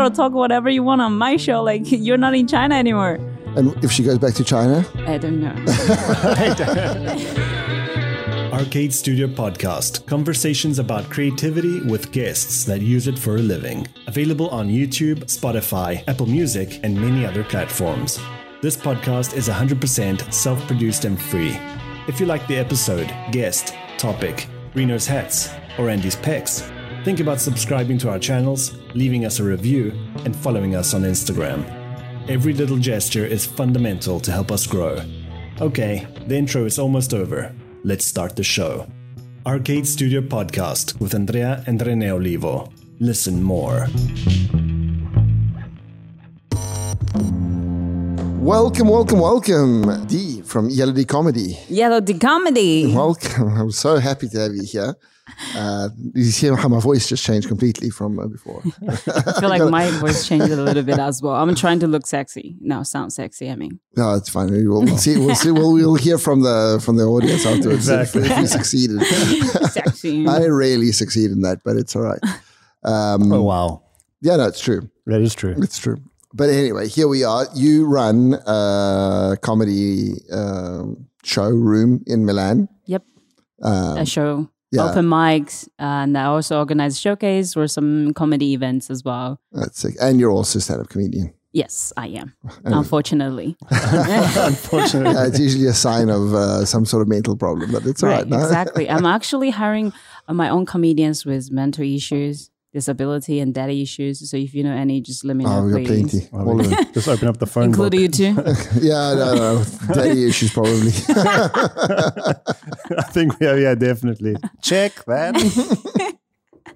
girl, talk whatever you want on my show. Like you're not in China anymore. And if she goes back to China, I don't know. Arcade Studio Podcast Conversations about creativity with guests that use it for a living. Available on YouTube, Spotify, Apple Music, and many other platforms. This podcast is 100% self produced and free. If you like the episode, guest, topic, Reno's hats, or Andy's pecs, think about subscribing to our channels, leaving us a review, and following us on Instagram. Every little gesture is fundamental to help us grow. Okay, the intro is almost over. Let's start the show. Arcade Studio Podcast with Andrea and Rene Olivo. Listen more. welcome, welcome, welcome. D from Yellow D Comedy. Yellow D comedy. Welcome. I'm so happy to have you here. Uh, you see how my voice just changed completely from uh, before. I feel like my voice changed a little bit as well. I'm trying to look sexy. No, sound sexy. I mean, No, it's fine. We will see. We'll see. We'll, we'll hear from the from the audience afterwards if- Exactly. if, we succeeded. sexy. I rarely succeed in that, but it's all right. Um, Oh, wow. Yeah, no, it's true. That is true. It's true. But anyway, here we are. You run a comedy um, showroom in Milan. Yep. Um, a show. Yeah. Open mics, and I also organize showcase or some comedy events as well. that's it. And you're also a stand-up comedian. Yes, I am. Unfortunately. Unfortunately. Yeah, it's usually a sign of uh, some sort of mental problem, but it's all right. right, no? exactly. I'm actually hiring uh, my own comedians with mental issues, disability, and daddy issues. So if you know any, just let me oh, know, Oh, we got please. plenty. All of them. Just open up the phone Include book. you too. Yeah, no, no. Daddy issues probably. I think we are, yeah, definitely. Check that.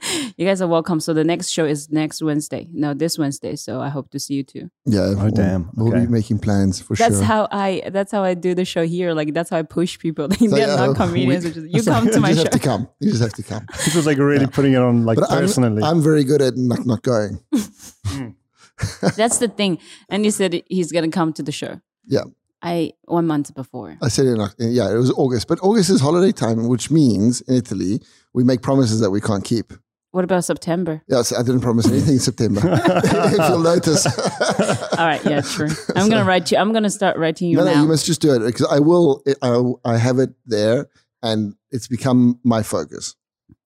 you guys are welcome. So the next show is next Wednesday. No, this Wednesday. So I hope to see you too. Yeah. Oh, damn. We'll, we'll Okay. be making plans for That's sure. That's how I. That's how I do the show here. Like that's how I push people. They're like, not uh, comedians. we- which is- you come to my you show. just have to come. You just have to come. It was like really putting it on like But I'm, personally. I'm very good at not, not going. That's the thing. And you said he's gonna come to the show. Yeah. I one month before. I said in, Oc- yeah, it was August, but August is holiday time, which means in Italy we make promises that we can't keep. What about September? Yes, I didn't promise anything in September. if you'll notice. All right, yeah, true. I'm gonna write you. I'm gonna start writing you no, no, you must just do it because I will. I, I have it there, and it's become my focus.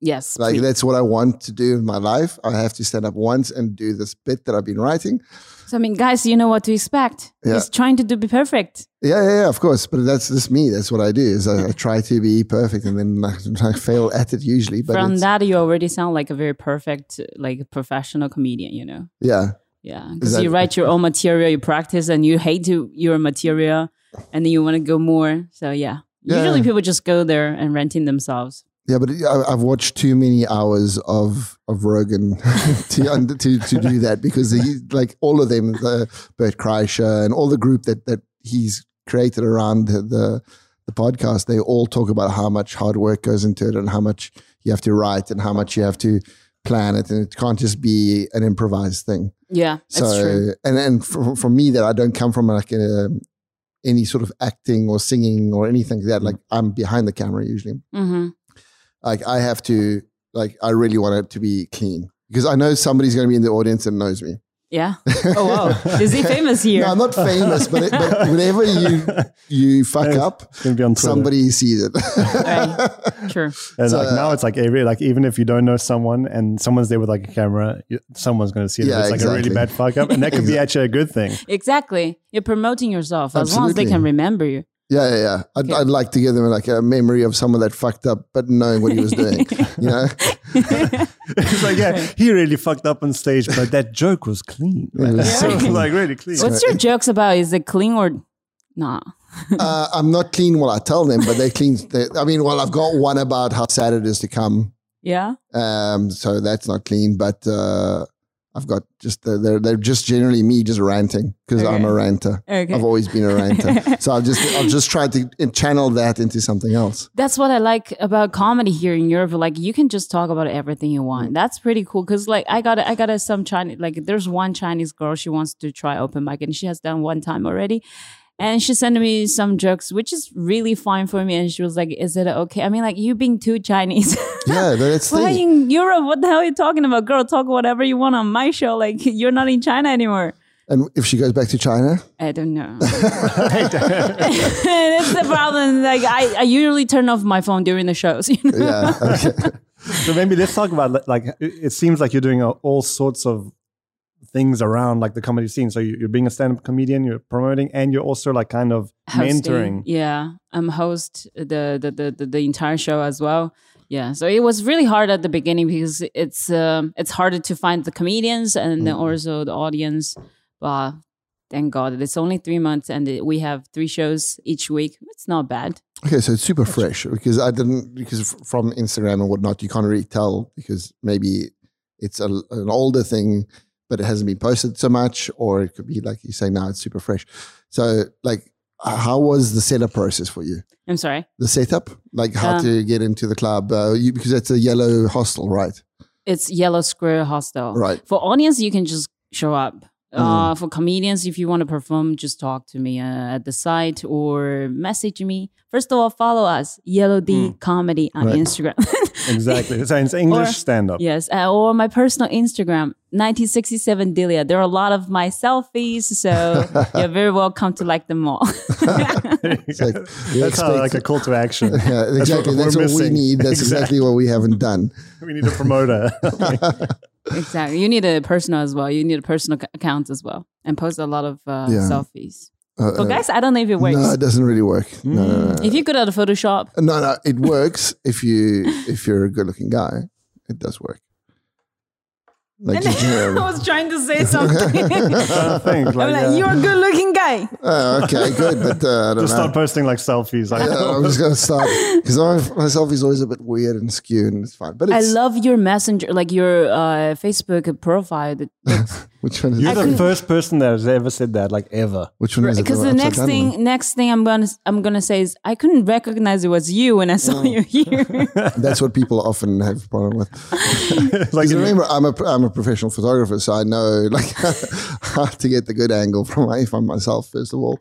Yes, Like please. that's what I want to do in my life. I have to stand up once and do this bit that I've been writing. So I mean, guys, you know what to expect. Yeah. He's trying to do be perfect. Yeah, yeah, yeah, of course. But that's just me. That's what I do. Is I, I try to be perfect, and then I, I fail at it usually. But From that, you already sound like a very perfect, like professional comedian. You know. yeah, Yeah, because you write your own material, you practice, and you hate to, your material, and then you want to go more. So yeah, Yeah. usually people just go there and renting themselves. Yeah. But I, I've watched too many hours of of Rogan to, to to do that because he like all of them, the Bert Kreischer and all the group that that he's created around the, the the podcast. They all talk about how much hard work goes into it and how much you have to write and how much you have to plan it, and it can't just be an improvised thing. Yeah, so true. and and for, for me that I don't come from like a, any sort of acting or singing or anything like that. Like I'm behind the camera usually. hmm Like I have to like I really want it to be clean because I know somebody's going to be in the audience and knows me. Yeah. Oh wow, is he famous here? No, I'm not famous, but, it, but whenever you you fuck up, It's gonna be on somebody sees it. Right. True. And So, like now it's like every like even if you don't know someone and someone's there with like a camera, someone's gonna see it. Yeah, it's like a really bad fuck up, and that could be actually a good thing. Exactly. You're promoting yourself as long as they can remember you. Yeah, yeah, yeah. I'd, I'd like to give them like a memory of someone that fucked up, but knowing what he was doing. you know, It's like yeah, he really fucked up on stage, but that joke was clean. Yeah. so like really clean. What's your jokes about? Is it clean or nah? uh, I'm not clean while I tell them, but they clean. They, I mean, well, I've got one about how sad it is to come. Yeah. Um, so that's not clean, but uh, I've got just the, they're they're just generally me just ranting because I'm a Okay. ranter. Okay. I've always been a ranter, so I'll just I'll just try to channel that into something else. That's what I like about comedy here in Europe. Like you can just talk about everything you Mm. want. That's pretty cool. Cause like I got I got some Chinese like there's one Chinese girl she wants to try open mic and she has done one time already. And she sent me some jokes, which is really fine for me. And she was like, "Is it okay?" I mean, like you being too Chinese. Yeah, that's the Why thing. in Europe? What the hell are you talking about, girl? Talk whatever you want on my show. Like you're not in China anymore. And if she goes back to China, I don't know. That's the problem. Like I, I usually turn off my phone during the shows. You know? yeah, okay. So maybe let's talk about like it it seems like you're doing uh, all sorts of things around like the comedy scene. So you- you're being a stand-up comedian, you're promoting, and you're also like kind of Hosting. mentoring. Yeah, I'm host the the, the the the entire show as well. Yeah, so it was really hard at the beginning because it's um it's harder to find the comedians and then also the audience. But thank God, it's only three months and we have three shows each week. It's not bad. Okay, so it's super fresh because I didn't because from Instagram and whatnot you can't really tell because maybe it's a, an older thing, but it hasn't been posted so much, or it could be like you say now it's super fresh. So like, how was the setup process for you? I'm sorry. The setup, like how Um, to get into the club, uh, you, because it's a yellow hostel, right? It's Yellow Square Hostel. Right. For audience, you can just show up. Mm. Uh, for comedians, if you want to perform, just talk to me uh, at the site or message me. First of all, follow us, Yellow D Comedy on Mm. Right. Instagram. Exactly. So it's English Or- stand-up. yes, uh, or my personal Instagram, 1967 Delia. There are a lot of my selfies, so you're very welcome to like them all. It's like, That's how, expect- like a call to action. yeah, exactly. we're That's what we need. That's exactly what we haven't done. we need a promoter. Exactly. You need a personal as well. You need a personal account as well, and post a lot of uh, Yeah. selfies. Uh, For uh, guys, I don't know if it works. no, it doesn't really work. No, no, no. if you're good at Photoshop, No, no, it works if you if you're a good looking guy. It does work. Like just I was trying to say something. Trying to think, I'm like, like, uh, you're a good looking guy. Oh, okay, good, but uh, I don't just know. start posting like selfies. Like, Yeah, I'm just gonna start because myself is always a bit weird and skewed, and it's fine. But I love your messenger, like your uh, Facebook profile. that- which one is You're it? the first person that has ever said that, like ever. Which one is it? Because the next down thing, one? next thing I'm gonna, I'm gonna say is I couldn't recognize it was you when I saw you here. that's what people often have a problem with. like remember, I'm a I'm a professional photographer, so I know like how to get the good angle from my, from myself first of all.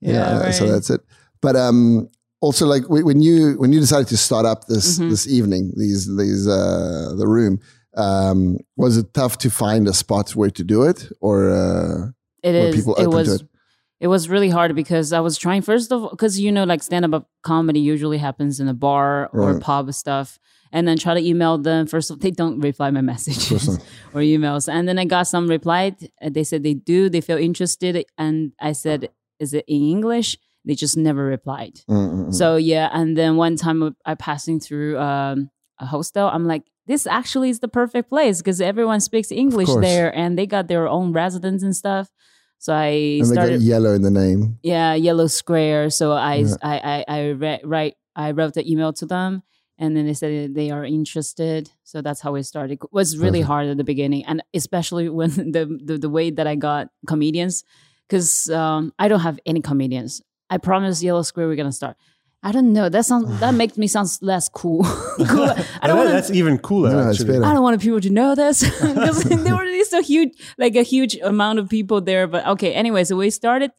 Yeah, so right. that's it. But um, also like when you when you decided to start up this Mm-hmm. this evening, these these uh, the room, um, was it tough to find a spot where to do it, or uh, It people it was. it? It was really hard because I was trying first of all because you know like stand up comedy usually happens in a bar or Right. pub stuff, and then try to email them. First of all, they don't reply my messages or emails, and then I got some replied. They said they do, they feel interested, and I said, "Is it in English?" They just never replied. mm, mm, mm. So yeah, and then one time I passing through um, a hostel, I'm like, this actually is the perfect place because everyone speaks English there, and they got their own residents and stuff. So I and they got started, yellow in the name. yeah, yellow square. So I Yeah. I I I re- write I wrote the email to them, and then they said they are interested. So that's how it started. It was really Perfect. hard at the beginning, and especially when the the, the way that I got comedians, because um, I don't have any comedians. I promised Yellow Square we're gonna start. I don't know. That sounds that makes me sound less cool. cool. I don't that- want that's even cooler. No, it's actually. better. I don't want people to know this because there were just a huge, like a huge amount of people there. But okay, anyway, so we started.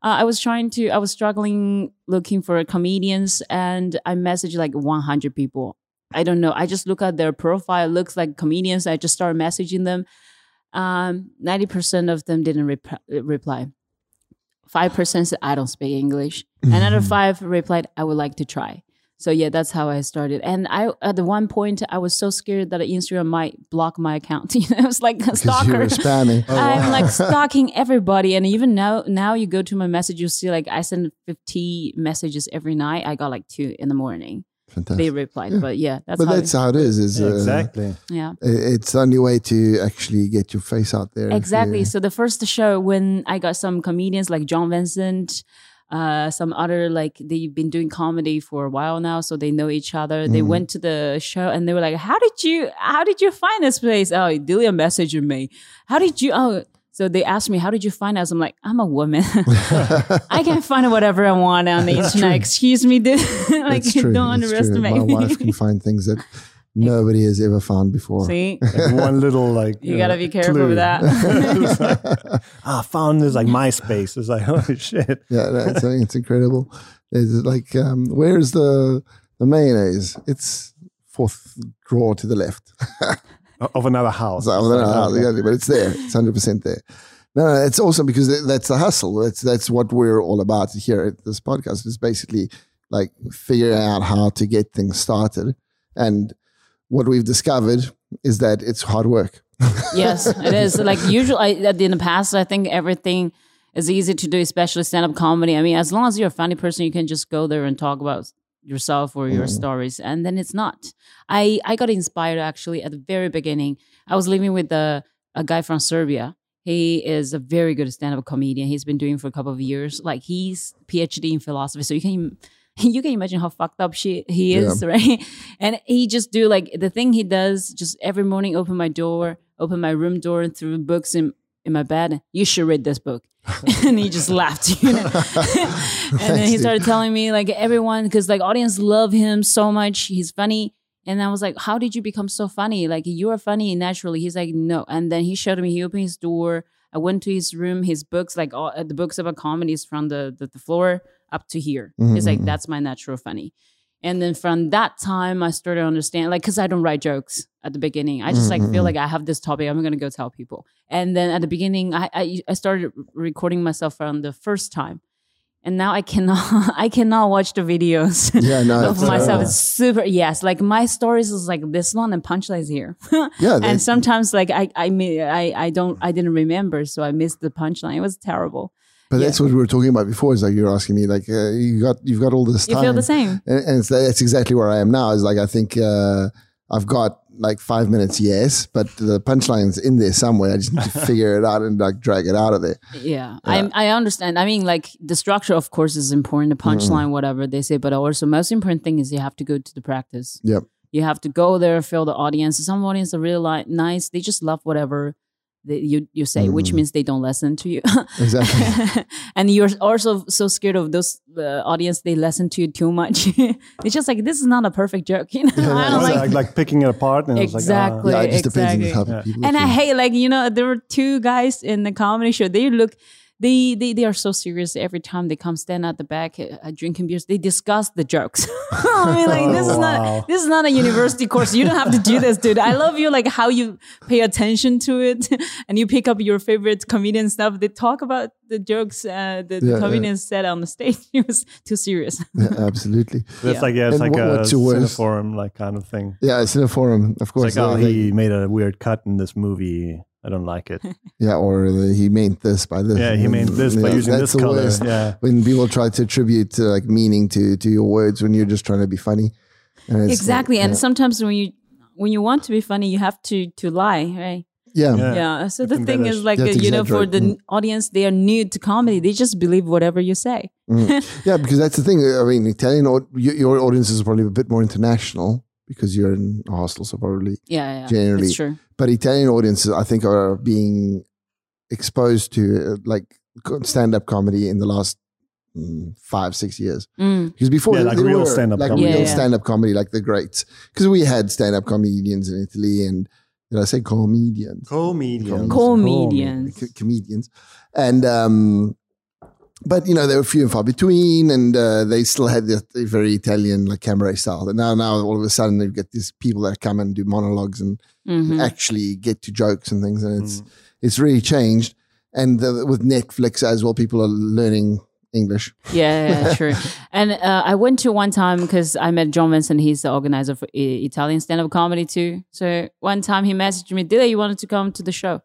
Uh, I was trying to, I was struggling looking for comedians, and I messaged like 100 people. I don't know. I just look at their profile, looks like comedians. I just started messaging them. Um, 90% of them didn't rep- reply. 5% said, I don't speak English. Another five replied, I would like to try. So yeah, that's how I started. And I at the one point I was so scared that Instagram might block my account. You know, I was like a stalker. spamming. I'm like stalking everybody. And even now now you go to my message, you'll see like I send 50 messages every night. I got like two in the morning. They Fantastic. replied. But yeah, that's But how that's how it is. Is Yeah, uh, exactly. yeah. It's the only way to actually get your face out there. Exactly. So the first show when I got some comedians like John Vincent, uh, some other like they've been doing comedy for a while now, so they know each other. They Mm-hmm. went to the show and they were like, "How did you? How did you find this place?" Oh, Delia messaged me. How did you? Oh. So they asked me, "How did you find us?" I'm like, "I'm a woman. I can find whatever I want on the internet. Excuse me, dude. like, It's true. don't it's true. underestimate My me." wife can find things that nobody has ever found before. See, Like one little like you uh, gotta be careful clue. with that. It's like, ah, found this like MySpace. It's like holy shit. Yeah, no, it's, it's incredible. It's like, um, where's the the mayonnaise? It's fourth drawer to the left. Uh, of another house. So I don't know how exactly, but it's there. It's hundred percent there. No, no, it's awesome because that's the hustle. That's that's what we're all about here at this podcast. Is basically like figuring out how to get things started, and what we've discovered is that it's hard work. yes, it is. Like usually, I, in the past, I think everything is easy to do, especially stand-up comedy. I mean, as long as you're a funny person, you can just go there and talk about yourself or your mm-hmm. stories, and then it's not. I I got inspired actually at the very beginning. I was living with a a guy from Serbia. He is a very good stand-up comedian. He's been doing it for a couple of years. Like he's PhD in philosophy, so you can you can imagine how fucked up she he is, right? And he just do like the thing he does. Just every morning, open my door, open my room door, and threw books in in my bed. You should read this book. and he just laughed, you know. and then he started telling me like everyone, because like audience love him so much. He's funny. And I was like, how did you become so funny? Like you are funny naturally. He's like, no. And then he showed me, he opened his door. I went to his room, his books, like all uh, the books about comedies from the, the, the floor up to here. He's like, that's my natural funny. And then from that time, I started to understand, like, because I don't write jokes at the beginning. I just like feel like I have this topic. I'm gonna go tell people. And then at the beginning, I I, I started recording myself from the first time, and now I cannot I cannot watch the videos Yeah, no, of myself. uh, It's super yes, like my stories is like this one and punchlines here. Yeah, and sometimes like I I I I don't I didn't remember, so I missed the punchline. It was terrible. But that's what we were talking about before. Is like you're asking me, like uh, you got you've got all this You time. feel the same. and, and it's, that's exactly where I am now. Is like I think uh, I've got like five minutes, yes, but the punchline's in there somewhere. I just need to figure it out and like drag it out of there. Yeah, I I understand. I mean, like the structure, of course, is important. The mm. punchline, whatever they say, but also most important thing is you have to go to the practice. Yep. You have to go there, feel the audience. Some audience are really like nice. They just love whatever that you you say, which means they don't listen to you. Exactly. and you're also so scared of those uh, audience. They listen to you too much. it's just like this is not a perfect joke. You know, I don't Like, like. like, picking it apart and Exactly. It's like, yeah, it just depends on the exactly. and I hate like you know there were two guys in the comedy show. They look, they they they are so serious every time they come stand at the back uh, drinking beers. They discuss the jokes. I mean, like this is wow. not this is not a university course. You don't have to do this, dude. I love you like how you pay attention to it and you pick up your favorite comedian stuff. They talk about the jokes uh, the, the Yeah, yeah. said on the stage. It was too serious. Yeah, absolutely. It's Yeah. like yeah, it's And like what- a what's your forum like kind of thing. Yeah, it's in a forum, of It's course. like oh, uh, he made a weird cut in this movie. I don't like it. yeah, or the, he meant this by this. Yeah, he meant this by Yeah, using that's this the color. worst. Yeah. When people try to attribute uh, like meaning to to your words when you're just trying to be funny. And exactly. like, and yeah. sometimes when you when you want to be funny, you have to to lie, right? yeah, Yeah. Yeah. So You the thing is, like, You you know, for the Mm. audience, they are new to comedy. They just believe whatever you say. Mm. yeah, because that's the thing. I mean, Italian your, your audience is probably a bit more international because you're in a hostel, so probably. Yeah, yeah. Generally. It's true. But Italian audiences, I think, are being exposed to uh, like stand up comedy in the last mm, five, six years. Mm. Because before, Yeah, like real were, stand-up like comedy. real Yeah, yeah. stand up comedy, like the greats. Because we had stand up comedians in Italy, and did I say comedians? Comedians. Comedians. Co- comedians, and um, but you know they were few and far between, and uh, they still had the, the very Italian like camera style. And now, now all of a sudden they've got these people that come and do monologues and Mhm. actually get to jokes and things, and it's it's really changed. And the, with Netflix as well, people are learning English. Yeah, yeah, sure. And uh, I went to one time because I met John Vincent. He's the organizer for I- Italian stand up comedy too. So one time he messaged me, Did you wanted to come to the show?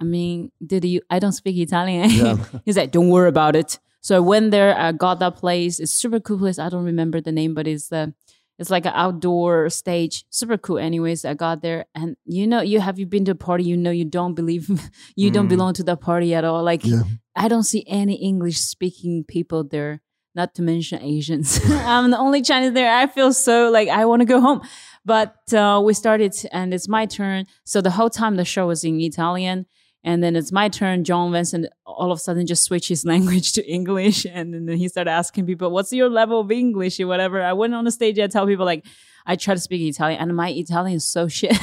I mean, did you? I don't speak Italian. Yeah. He's like, Don't worry about it. So I went there. I got that place. It's super cool place. I don't remember the name, but it's the it's like an outdoor stage. Super cool. Anyways, I got there, and you know, you have you been to a party? You know, you don't believe you don't Mm. belong to that party at all. Like Yeah. I don't see any English speaking people there, not to mention Asians. I'm the only Chinese there. I feel so like I want to go home. But uh, we started and it's my turn. So the whole time the show was in Italian. And then it's my turn. John Vincent all of a sudden just switched his language to English. And then he started asking people, what's your level of English or whatever. I went on the stage I tell people like, I try to speak Italian, and my Italian is so shit.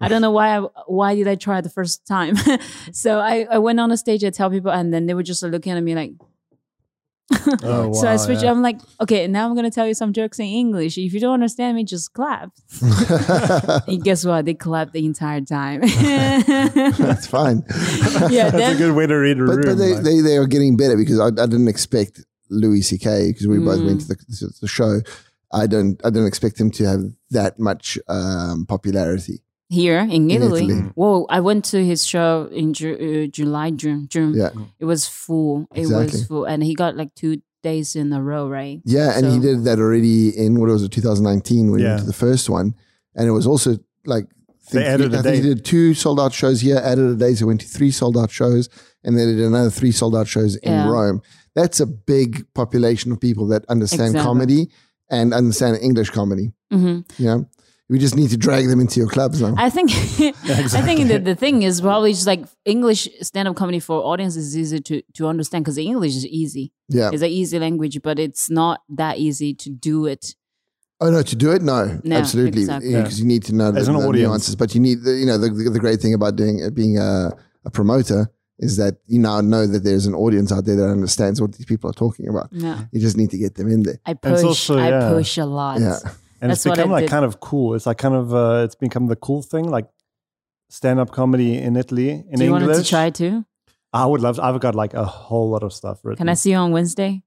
I don't know why. I, why did I try the first time? so I, I went on the stage. I tell people, and then they were just looking at me like. Oh, so I wow, switched. yeah. I'm like, okay, now I'm gonna tell you some jokes in English. If you don't understand me, just clap. and guess what? They clapped the entire time. That's fine. yeah, That's a good way to read a room. But, but they, like- they, they are getting better because I, I didn't expect Louis C.K. because we both went to the, to the show. I don't I didn't expect him to have that much um, popularity. Here in Italy. Italy. Whoa, I went to his show in Ju- uh, July, June, June. Yeah, It was full. It Exactly. was full, and he got like two days in a row, right? yeah, and he did that already in what was it, 2019 when he Yeah. went to the first one, and it was also like. I They think added he, a I think he did two sold out shows here, added a day, so went to three sold out shows, and then did another three sold out shows in Yeah. Rome. That's a big population of people that understand Exactly. comedy and understand English comedy. hmm You know, we just need to drag them into your clubs now. I think I think the, the thing is probably just like English stand up comedy for audience is easy to to understand because English is easy. yeah. It's an easy language, but it's not that easy to do it. Oh no, to do it, no, No, absolutely, exactly. because you need to know the, As an the audience. nuances. But you need, the, you know, the, the great thing about doing being a, a promoter is that you now know that there's an audience out there that understands what these people are talking about. No, You just need to get them in there. I push. also, I yeah. push a lot. Yeah, and That's it's what I become like did. kind of cool. It's like kind of uh, it's become the cool thing, like stand up comedy in Italy in Do you English. want to try too? I would love. I've got like a whole lot of stuff written. Can I see you on Wednesday?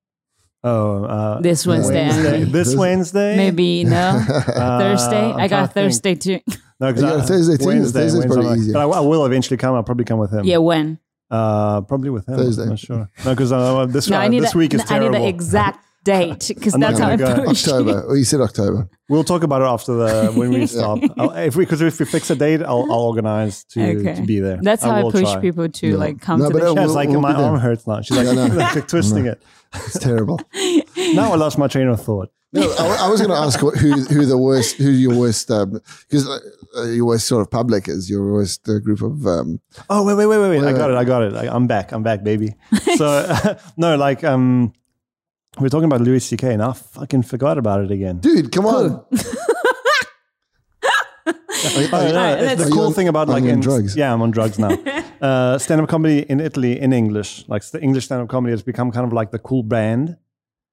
Oh, uh, This Wednesday, Wednesday. This This- Wednesday, Maybe no. Uh, Thursday. I'm I got. Thursday too. No, 'cause You got I- a Thursday too? Wednesday, Thursday's Wednesday, probably I'm easier. But I, I will eventually come. I'll probably come with him. Yeah, when? Uh, probably with him. Thursday. I'm not sure. No, because uh, this, No, I uh, need this a- week is I terrible. need the exact date because that's how I gonna go. push. October. Oh, you said October. We'll talk about it after the when we stop. I'll, if we because if we fix a date, I'll, I'll organize to, Okay. to be there. That's how I, push try. people to No. like come No, to but the I show. Yeah, We'll- like we'll my be there. arm hurts now. She's like, Yeah, no. like twisting it. It's terrible. Now I lost my train of thought. No, I, I was going to ask what, who who the worst, who your worst, because uh, uh, your worst sort of public is. Your worst uh, group of. Um, Oh wait, wait, wait, wait, wait! I got it. I got it. I, I'm back. I'm back, baby. So no, like um, we are talking about Louis C.K. and I fucking forgot about it again. dude, come on. Oh, no, Alright, it's the cool on- thing about like in, drugs? Yeah, I'm on drugs now. uh, stand-up comedy in Italy in English, like the English stand-up comedy has become kind of like the cool brand.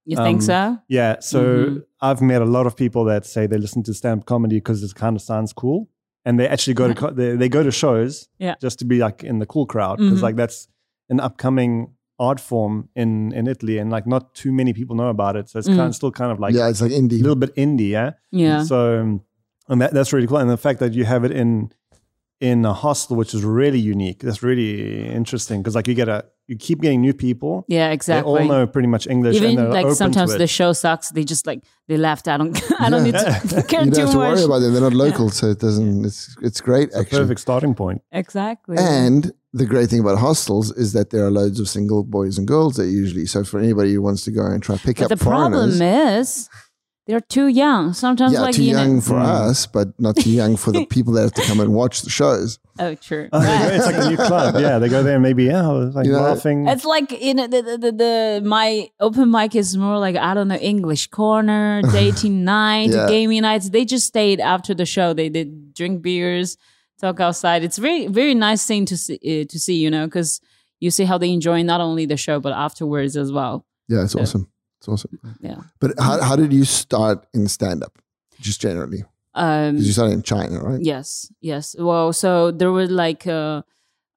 You think Um, so? Yeah, so Mhm. I've met a lot of people that say they listen to stand-up comedy because it kind of sounds cool, and they actually go to co- they, they go to shows Yeah. just to be like in the cool crowd because Mhm. like that's an upcoming art form in in Italy, and like not too many people know about it, so it's Mm. kind of still kind of like yeah, it's like indie, a little bit indie, yeah. Yeah. So, and that, that's really cool. And the fact that you have it in in a hostel, which is really unique, that's really interesting because like you get a you keep getting new people. yeah, They exactly. all know pretty much English. and Even they're like open sometimes to the show sucks. They just like they left. I don't. I don't need to care You don't have to much. worry about them. They're not local, so it doesn't. It's it's great actually. perfect starting point. Exactly. And the great thing about hostels is that there are loads of single boys and girls there usually. So for anybody who wants to go and try to pick but up the problem is they're too young. Sometimes yeah, like too you young know. for Mm. us, but not too young for the people that have to come and watch the shows. Oh, true. Oh, they go- it's like a new club. Yeah, they go there and maybe yeah, like You know, laughing. It's like in the, the, the, the my open mic is more like I don't know English corner, dating night, Yeah. gaming nights. They just stayed after the show. They did drink beers, talk outside. It's very very nice thing to see uh, to see. You know, because you see how they enjoy not only the show but afterwards as well. Yeah, it's Yeah. awesome. It's awesome. Yeah. But how, how did you start in stand up? Just generally, Um, you started in China, right? Yes, yes. Well, so there was like a,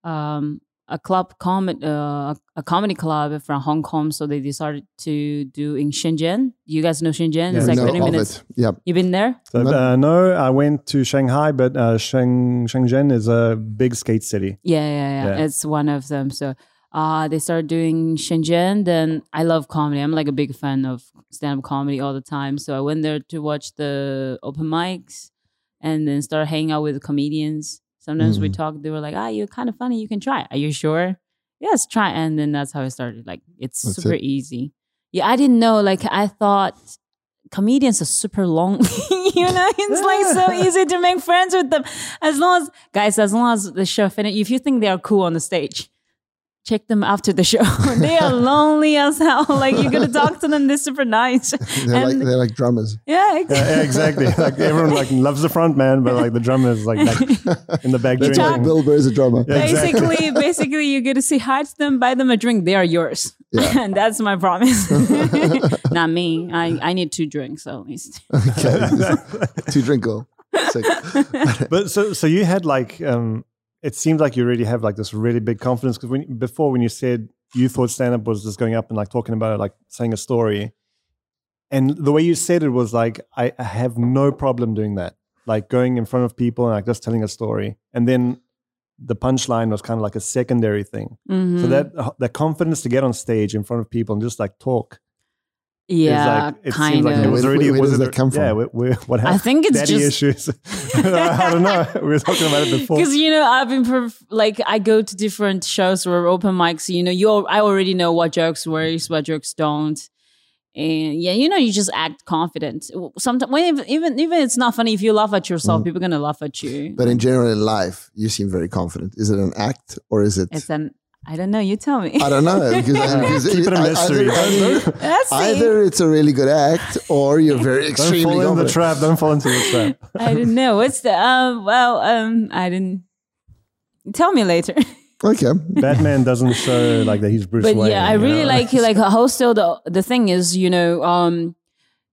um, a club comedy, uh, a comedy club from Hong Kong. So they decided to do in Shenzhen. You guys know Shenzhen? Yeah, it's like know thirty minutes. it. Yeah. You been there? So, uh, no, I went to Shanghai, but uh, Sheng, Shenzhen is a big skate city. Yeah, yeah, yeah. Yeah. It's one of them. So uh, they started doing Shenzhen. Then I love comedy. I'm like a big fan of stand up comedy all the time. So I went there to watch the open mics and then started hanging out with comedians. Sometimes we Mhm. talk, they were like, ah, you're kind of funny. You can try. Are you sure? Yes, try. And then that's how I started. Like, it's That's super it. easy. Yeah, I didn't know. Like, I thought comedians are super long. you know, it's like so easy to make friends with them. As long as, guys, as long as the show finish, if you think they are cool on the stage, check them after the show. they are lonely as hell. Like you're gonna talk to them, they're super nice. They're like they're like drummers. yeah, exactly. Yeah, exactly. Like everyone like loves the front man, but like the drummer is like back in the back That's drinking. why Bill Burr's a drummer. Yeah. exactly. basically, basically, you get to say hi to them, buy them a drink. They are yours, Yeah. and that's my promise. Not me. I, I need two drinks at least. Okay. Two drinkle. Sick. But so so you had like um it seems like you already have like this really big confidence because when before when you said you thought stand up was just going up and like talking about it like saying a story and the way you said it was like I, I have no problem doing that. Like going in front of people and like just telling a story. And then the punchline was kind of like a secondary thing. Mhm. so that the confidence to get on stage in front of people and just like talk yeah, like it kind seems like of. it was Where- already where was does it that come from? yeah where, where, what I think it's daddy just issues I don't know we were talking about it before because you know I've been perf- like I go to different shows or open mics. You know, you al- I already know what jokes works, what jokes don't, and yeah, you know, you just act confident. Sometimes when even even it's not funny if you laugh at yourself, people are gonna laugh at you. Mm. But in general, in life, you seem very confident. Is it an act or is it? it's an I don't know. You tell me. I don't know because, because Keep it a I- mystery. Either, either, either it's a really good act or you're very extremely. Don't fall in the trap. Don't fall into the trap. I don't know. What's the um? Well, um, I didn't. Tell me later. Okay. Batman doesn't show like that he's Bruce but Wayne. yeah, I you really know? like like hostel. The the thing is, you know, um,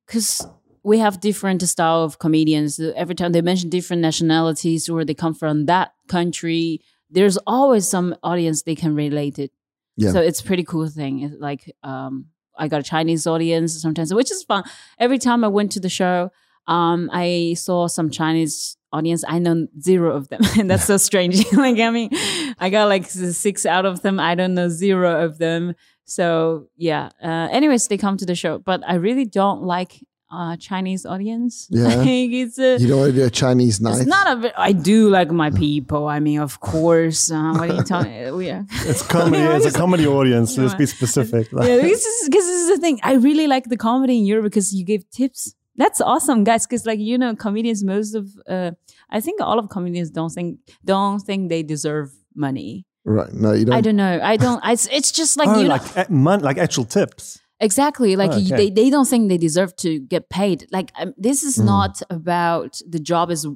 because we have different style of comedians. Every time they mention different nationalities or they come from that country, there's always some audience they can relate it. Yeah. So it's a pretty cool thing. It's like um, I got a Chinese audience sometimes, which is fun. Every time I went to the show, um, I saw some Chinese audience. I know zero of them, and that's so strange. like I mean, I got like six out of them. I don't know zero of them. So yeah. Uh, anyways, they come to the show, but I really don't like uh, Chinese audience. Yeah. Like, it's a, You don't want to do a Chinese night? it's not a. I do like my people. I mean, of course. Uh, what are you talking? We are. It's comedy. It's a comedy audience. Let's be specific. yeah, this is because this is the thing. I really like the comedy in Europe because you give tips. That's awesome, guys. Because like you know, comedians, most of uh, I think all of comedians don't think don't think they deserve money. right. No, you don't. I don't know. I don't. I, it's just like oh, you know like a- mon- like actual tips. Exactly like Oh, okay. they they don't think they deserve to get paid. Like um, this is Mm. not about the job is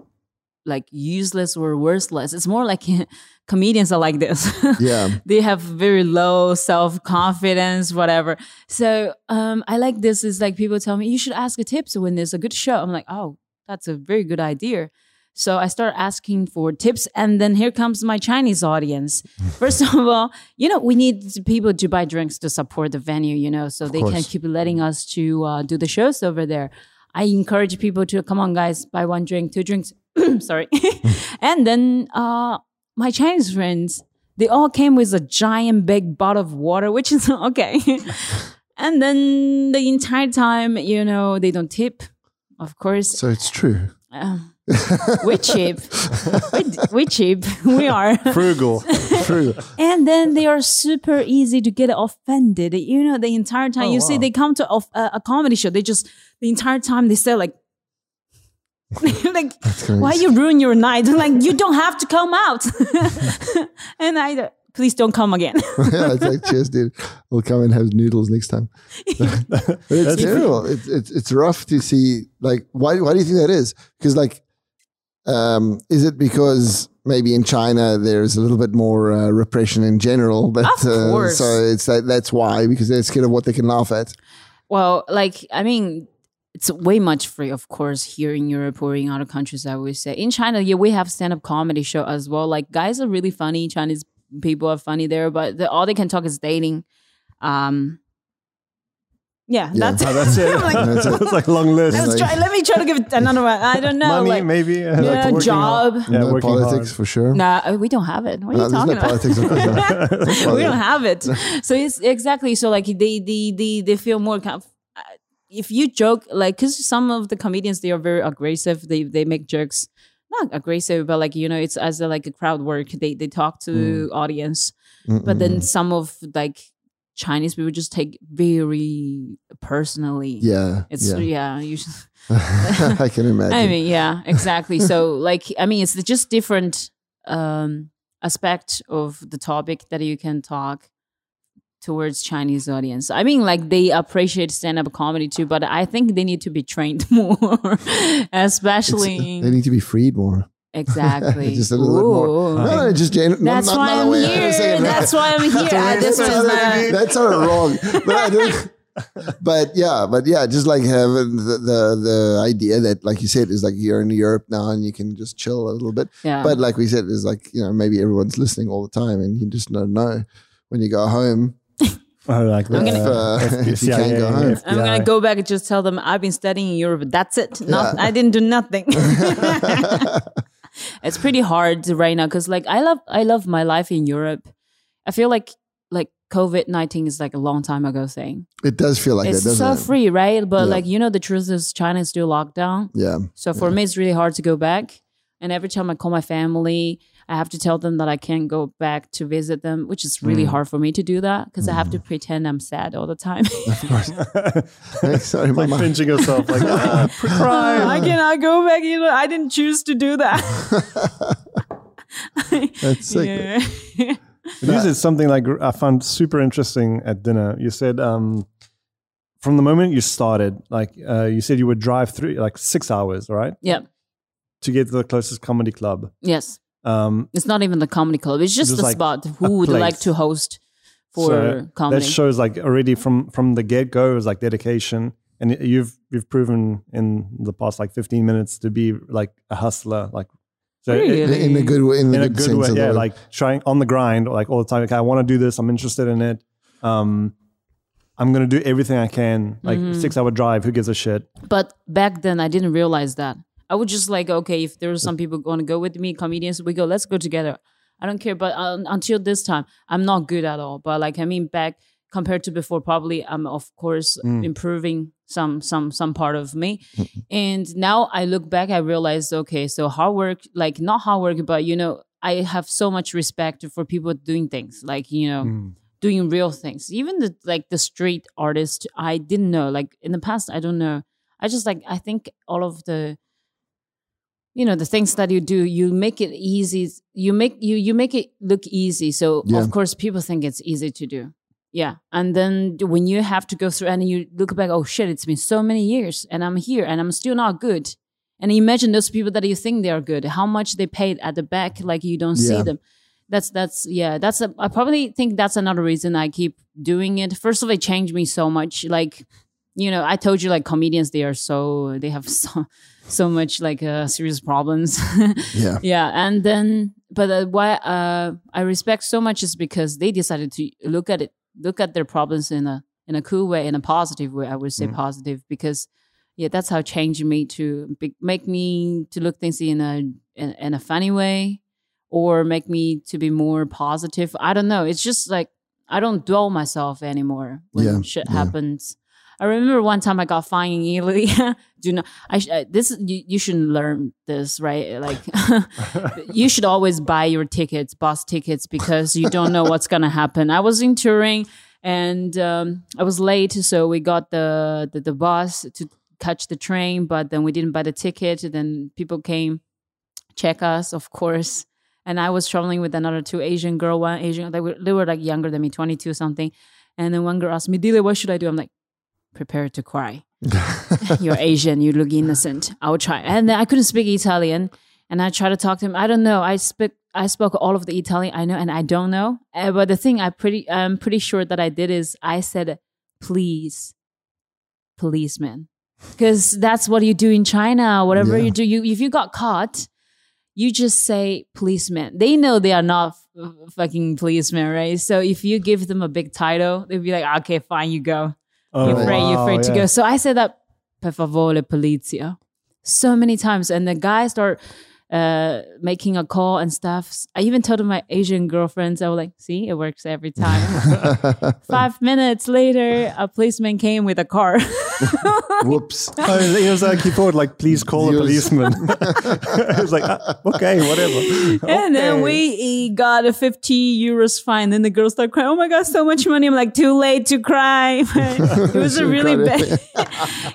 like useless or worthless. It's more like comedians are like this. Yeah. they have very low self confidence, whatever. So um, I like this. Is like people tell me you should ask a tips when there's a good show. I'm like, oh, that's a very good idea. So I start asking for tips, and then here comes my Chinese audience. First of all, you know, we need people to buy drinks to support the venue, you know, so they can keep letting us to uh, do the shows over there. I encourage people to come on, guys, buy one drink, two drinks. Sorry, and then uh, my Chinese friends, they all came with a giant big bottle of water, which is okay. and then the entire time, you know, they don't tip, of course. So it's true. Um, we're cheap. we, we cheap. We are. Frugal. True. And then they are super easy to get offended. You know, the entire time Oh, you see they come to a, uh, a comedy show, they just the entire time they say like, like why you ruin your night? Like you don't have to come out. and I please don't come again. yeah, it's like, cheers, dude. We'll come and have noodles next time. but it's terrible. It's, it's it's rough to see. Like, why why do you think that is? Because like, um, is it because maybe in China there's a little bit more uh, repression in general? But uh, so it's that that's why because they're scared of what they can laugh at. Well, like I mean, it's way much free, of course, here in Europe or in other countries. I would say in China, yeah, we have stand up comedy show as well. Like guys are really funny. Chinese people are funny there, but the, all they can talk is dating. Um, yeah, Yeah. that's Oh, that's it. Like, That's it. It's like a long list. let's try. Let me try to give another one. I don't know. Money, like, maybe. uh, yeah, like job. hard. Yeah, no politics hard. for sure. Nah, uh, we don't have it. What are No, you talking no about? politics, of course. not. We don't have it. So it's exactly so like they they they they feel more kind of uh, if you joke like because some of the comedians they are very aggressive. They they make jokes not aggressive, but like you know it's as a, like a crowd work. They they talk to audience, but then some of like Chinese people just take very personally. yeah, It's yeah. yeah, you should, I can imagine. I mean, yeah, exactly. so, like, I mean, it's just different um aspect of the topic that you can talk towards Chinese audience. I mean, like they appreciate stand up comedy too, but I think they need to be trained more, especially They need to be freed more. Exactly. Just a little bit more. No, no, just gen- That's not, not, why not I'm way- here. That's why I'm here. That's This not- is that's uh, not- that's not wrong. But I. But yeah, but yeah, just like having the, the the idea that, like you said, is like you're in Europe now and you can just chill a little bit. yeah. But like we said, is like you know maybe everyone's listening all the time and you just don't know when you go home Oh, like I'm gonna- if, uh, if you can't go home. I'm gonna go back and just tell them I've been studying in Europe. That's it. Not, Yeah. I didn't do nothing. It's pretty hard right now because like I love I love my life in Europe. I feel like like COVID nineteen is like a long time ago thing. It does feel like it's that, so it? free, right? But Yeah. like you know, the truth is China is still locked down. Yeah, So for me, it's really hard to go back. And every time I call my family, I have to tell them that I can't go back to visit them, which is really Mm. hard for me to do that because I have to pretend I'm sad all the time. Of course. Sorry, like mama. pinching yourself, like ah, cry. I cannot go back. You know, I didn't choose to do that. That's sick. yeah. You said something like I found super interesting at dinner. You said um, from the moment you started, like uh, you said you would drive through like six hours, right, yeah. to get to the closest comedy club. Yes. Um, It's not even the comedy club. It's just Just the like spot. Who would like to host for so comedy? that shows like already from from the get go, it was like dedication, and you've you've proven in the past like fifteen minutes to be like a hustler, like so it- Really? In a good way, in, in the a good, good sense way, of the yeah, word. like trying on the grind, like all the time. Okay, I want to do this. I'm interested in it. Um, I'm gonna do everything I can. Like Mm-hmm. six hour drive. Who gives a shit? But back then, I didn't realize that. I would just like, okay, if there were some people going to go with me, comedians, we go, let's go together. I don't care. But um, until this time, I'm not good at all. But like, I mean, back compared to before, probably I'm of course improving some some some part of me. and now I look back, I realize, okay, so hard work, like not hard work, but you know, I have so much respect for people doing things, like you know Mm. doing real things. Even the like the street artist, I didn't know. Like in the past, I don't know. I just like I think all of the you know the things that you do you make it easy you make you you make it look easy. So Yeah. of course people think it's easy to do. Yeah. And then when you have to go through and you look back oh shit it's been so many years and i'm here and i'm still not good. And imagine those people that you think they are good how much they paid at the back like you don't see them. That's that's yeah that's a, i probably think that's another reason i keep doing it. First of all it changed me so much. Like you know i told you like comedians they are so they have so so much like uh, serious problems. Yeah, yeah and then but uh, why uh, i respect so much is because they decided to look at it look at their problems in a in a cool way in a positive way i would say positive because yeah that's how it changed me to be, make me to look things in a in, in a funny way or make me to be more positive. I don't know. It's just like i don't dwell myself anymore when Yeah, shit yeah. happens I remember one time I got fined in Italy. Do not. I uh, this you, you shouldn't learn this, right? Like you should always buy your tickets, bus tickets, because you don't know what's gonna happen. I was in Turin and um, I was late, so we got the, the the bus to catch the train, but then we didn't buy the ticket. Then people came check us, of course. And I was traveling with another two Asian girl, one Asian. They were they were like younger than me, twenty two something. And then one girl asked me, "Delia, what should I do?" I'm like, prepare to cry. You're Asian. You look innocent. I'll try. And then I couldn't speak Italian, and I tried to talk to him. I don't know. I spoke. I spoke all of the Italian I know, and I don't know. Uh, but the thing I pretty, I'm pretty sure that I did is I said, "Please, policeman," because that's what you do in China. Whatever Yeah. you do, you if you got caught, you just say policeman. They know they are not fucking policemen, right? So if you give them a big title, they'll be like, "Okay, fine, you go." Oh, you're afraid, you're wow, afraid to go. So I said that, per favore, polizia, so many times. And the guy start uh, making a call and stuff. I even told my Asian girlfriends, I was like, see, it works every time. Five minutes later, a policeman came with a car. Whoops. Oh, it was like he thought, like, please call a policeman. it was like, ah, okay, whatever. And then we he got a 50 euros fine. Then the girl started crying. Oh my God, so much money. I'm like, too late to cry. it was a really bad,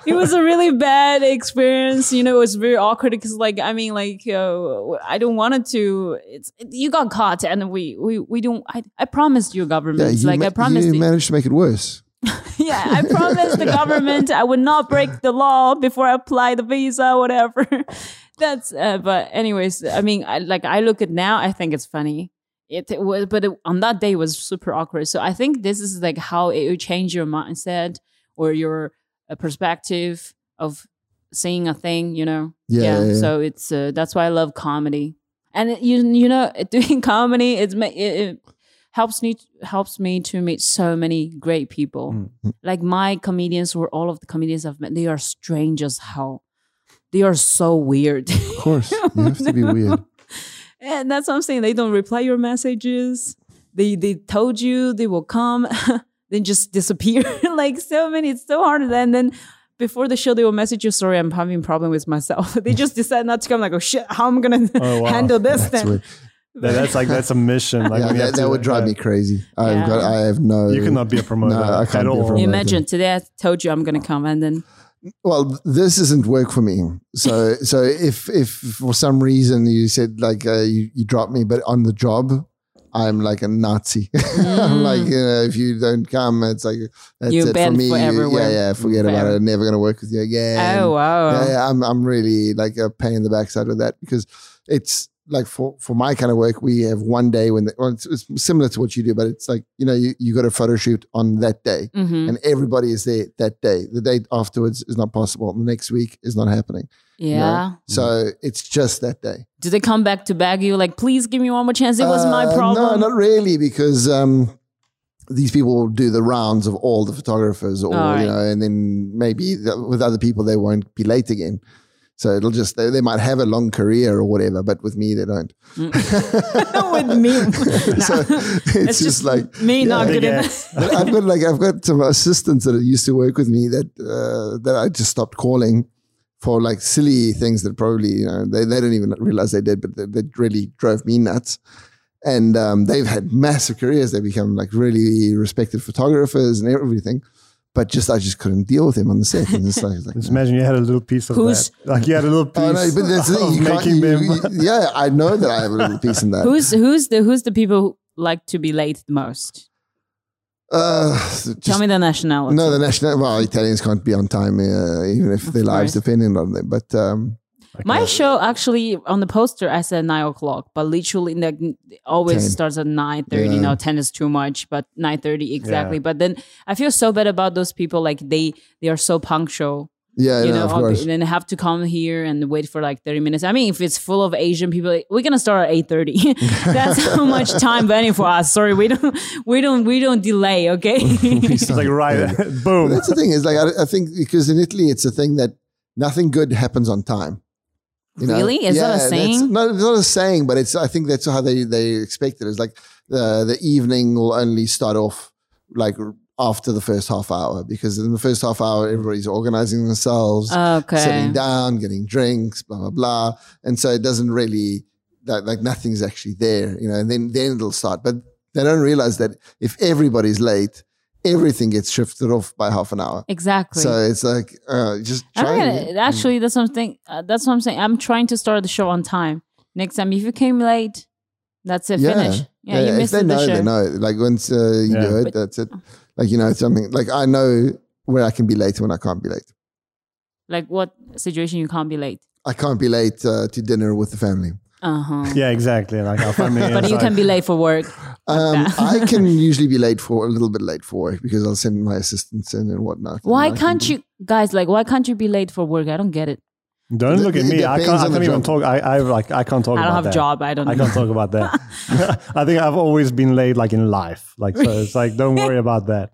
it was a really bad experience. You know, it was very awkward because like, I mean, like, uh, I don't want it to, it's, you got caught and we, we, we don't, I, I promised you Yeah, government, you like ma- I promised you you- managed to make it worse. yeah, I promised the government I would not break the law before I apply the visa, whatever. That's, uh, but anyways, I mean, I, like I look at now, I think it's funny. It, it was, but it, on that day it was super awkward. So I think this is like how it will change your mindset or your uh, perspective of seeing a thing, you know? Yeah, yeah, yeah. So it's, uh, that's why I love comedy. And it, you, you know, doing comedy, it's, it, it helps me, helps me to meet so many great people Mm. like my comedians were all of the comedians I've met, they are strange as hell. They are so weird. Of course, you have to be weird. and that's what I'm saying. They don't reply your messages. They they told you they will come, then just disappear. like so many. It's so hard. And then before the show, they will message you, sorry, I'm having a problem with myself. they just decide not to come, like, oh shit, how am I gonna Oh, wow. handle this That's then? weird. That- that's like, that's a mission. Like, yeah, that, have that to- would drive yeah. me crazy. I've Yeah. got, I have no. You cannot be a promoter No, I can't at be a all. promoter. You imagine today I told you I'm gonna come and then Well, this isn't work for me. So, so if if for some reason you said like uh, you you dropped me, but on the job, I'm like a Nazi. I'm like you know, if you don't come, it's like that's You it for banned me. for You- Yeah, yeah. Forget about Forever. it. Never gonna work with you again. Oh wow. Yeah, yeah, I'm I'm really like a pain in the backside with that because it's like for for my kind of work, we have one day when the, well, it's, it's similar to what you do, but it's like you know you, you got a photo shoot on that day, Mhm. and everybody is there that day. The day afterwards is not possible. The next week is not happening. you know? Yeah. So it's just that day. Do they come back to bag you? Like, please give me one more chance. It was my Uh, problem. No, not really, because um, these people will do the rounds of all the photographers, or right. you know, and then maybe th- with other people they won't be late again. So it'll just they, they might have a long career or whatever, but with me they don't. with me. so it's, It's just, like me not good enough. ass. I've got like I've got some assistants that used to work with me that uh, that I just stopped calling for like silly things that probably you know they, they don't even realize they did, but that, that really drove me nuts. And um, they've had massive careers. They become like really respected photographers and everything. But just I just couldn't deal with him on the set. And it's like, like Just imagine you had a little piece of Who's- that. Like you had a little piece oh no, but that's the thing. of You can't, making you, them. you- yeah, I know that I have a little piece in that. Who's who's the who's the people who like to be late the most? uh, Tell me the nationality. No, the national. Well, Italians can't be on time, uh, even if their lives course. depending on them. But um, My show actually on the poster I said nine o'clock, but literally like it always 10. starts at nine thirty. Yeah. Now ten is too much, but nine thirty exactly. But then I feel so bad about those people. Like they they are so punctual. yeah, you no, know, of course. and then have to come here and wait for like 30 minutes. I mean, if it's full of Asian people, we're gonna start at 8:30. That's how much time burning for us. Sorry, we don't we don't we don't delay, okay? It's like right, boom. That's the thing is like I, I think because in Italy it's a thing that nothing good happens on time. You know? Really? Is that a saying? No, it's not a saying, but it's I think that's how they they expect it. It's like the the evening will only start off like after the first half hour because in the first half hour everybody's organizing themselves, okay. sitting down, getting drinks, blah blah blah, and so it doesn't really like, like nothing's actually there, you know. And then then it'll start, but they don't realize that if everybody's late, everything gets shifted off by half an hour. Exactly. So it's like uh, just try. gonna, and- actually, that's something. Uh, that's what I'm saying. I'm trying to start the show on time. Next time, if you came late, that's it. Yeah. Finish. Yeah, you missed they the know, show. they know. Like once uh, you Yeah. do it, But- that's it. Like you know, something like I know where I can be late when I can't be late. Like what situation you can't be late? I can't be late uh, to dinner with the family. Uh huh. yeah, exactly. Like our family. But you like- can be late for work. Um. I can usually be late for a little bit late for work because I'll send my assistants in and whatnot. Why And can can't do- you guys like? Why can't you be late for work? I don't get it. Don't look at me. I can't. I on the can't even job. talk. I, I like. I can't talk I don't have that. a job. I don't. I can't talk about that. I think I've always been late, like in life. Like so, it's like don't worry about that.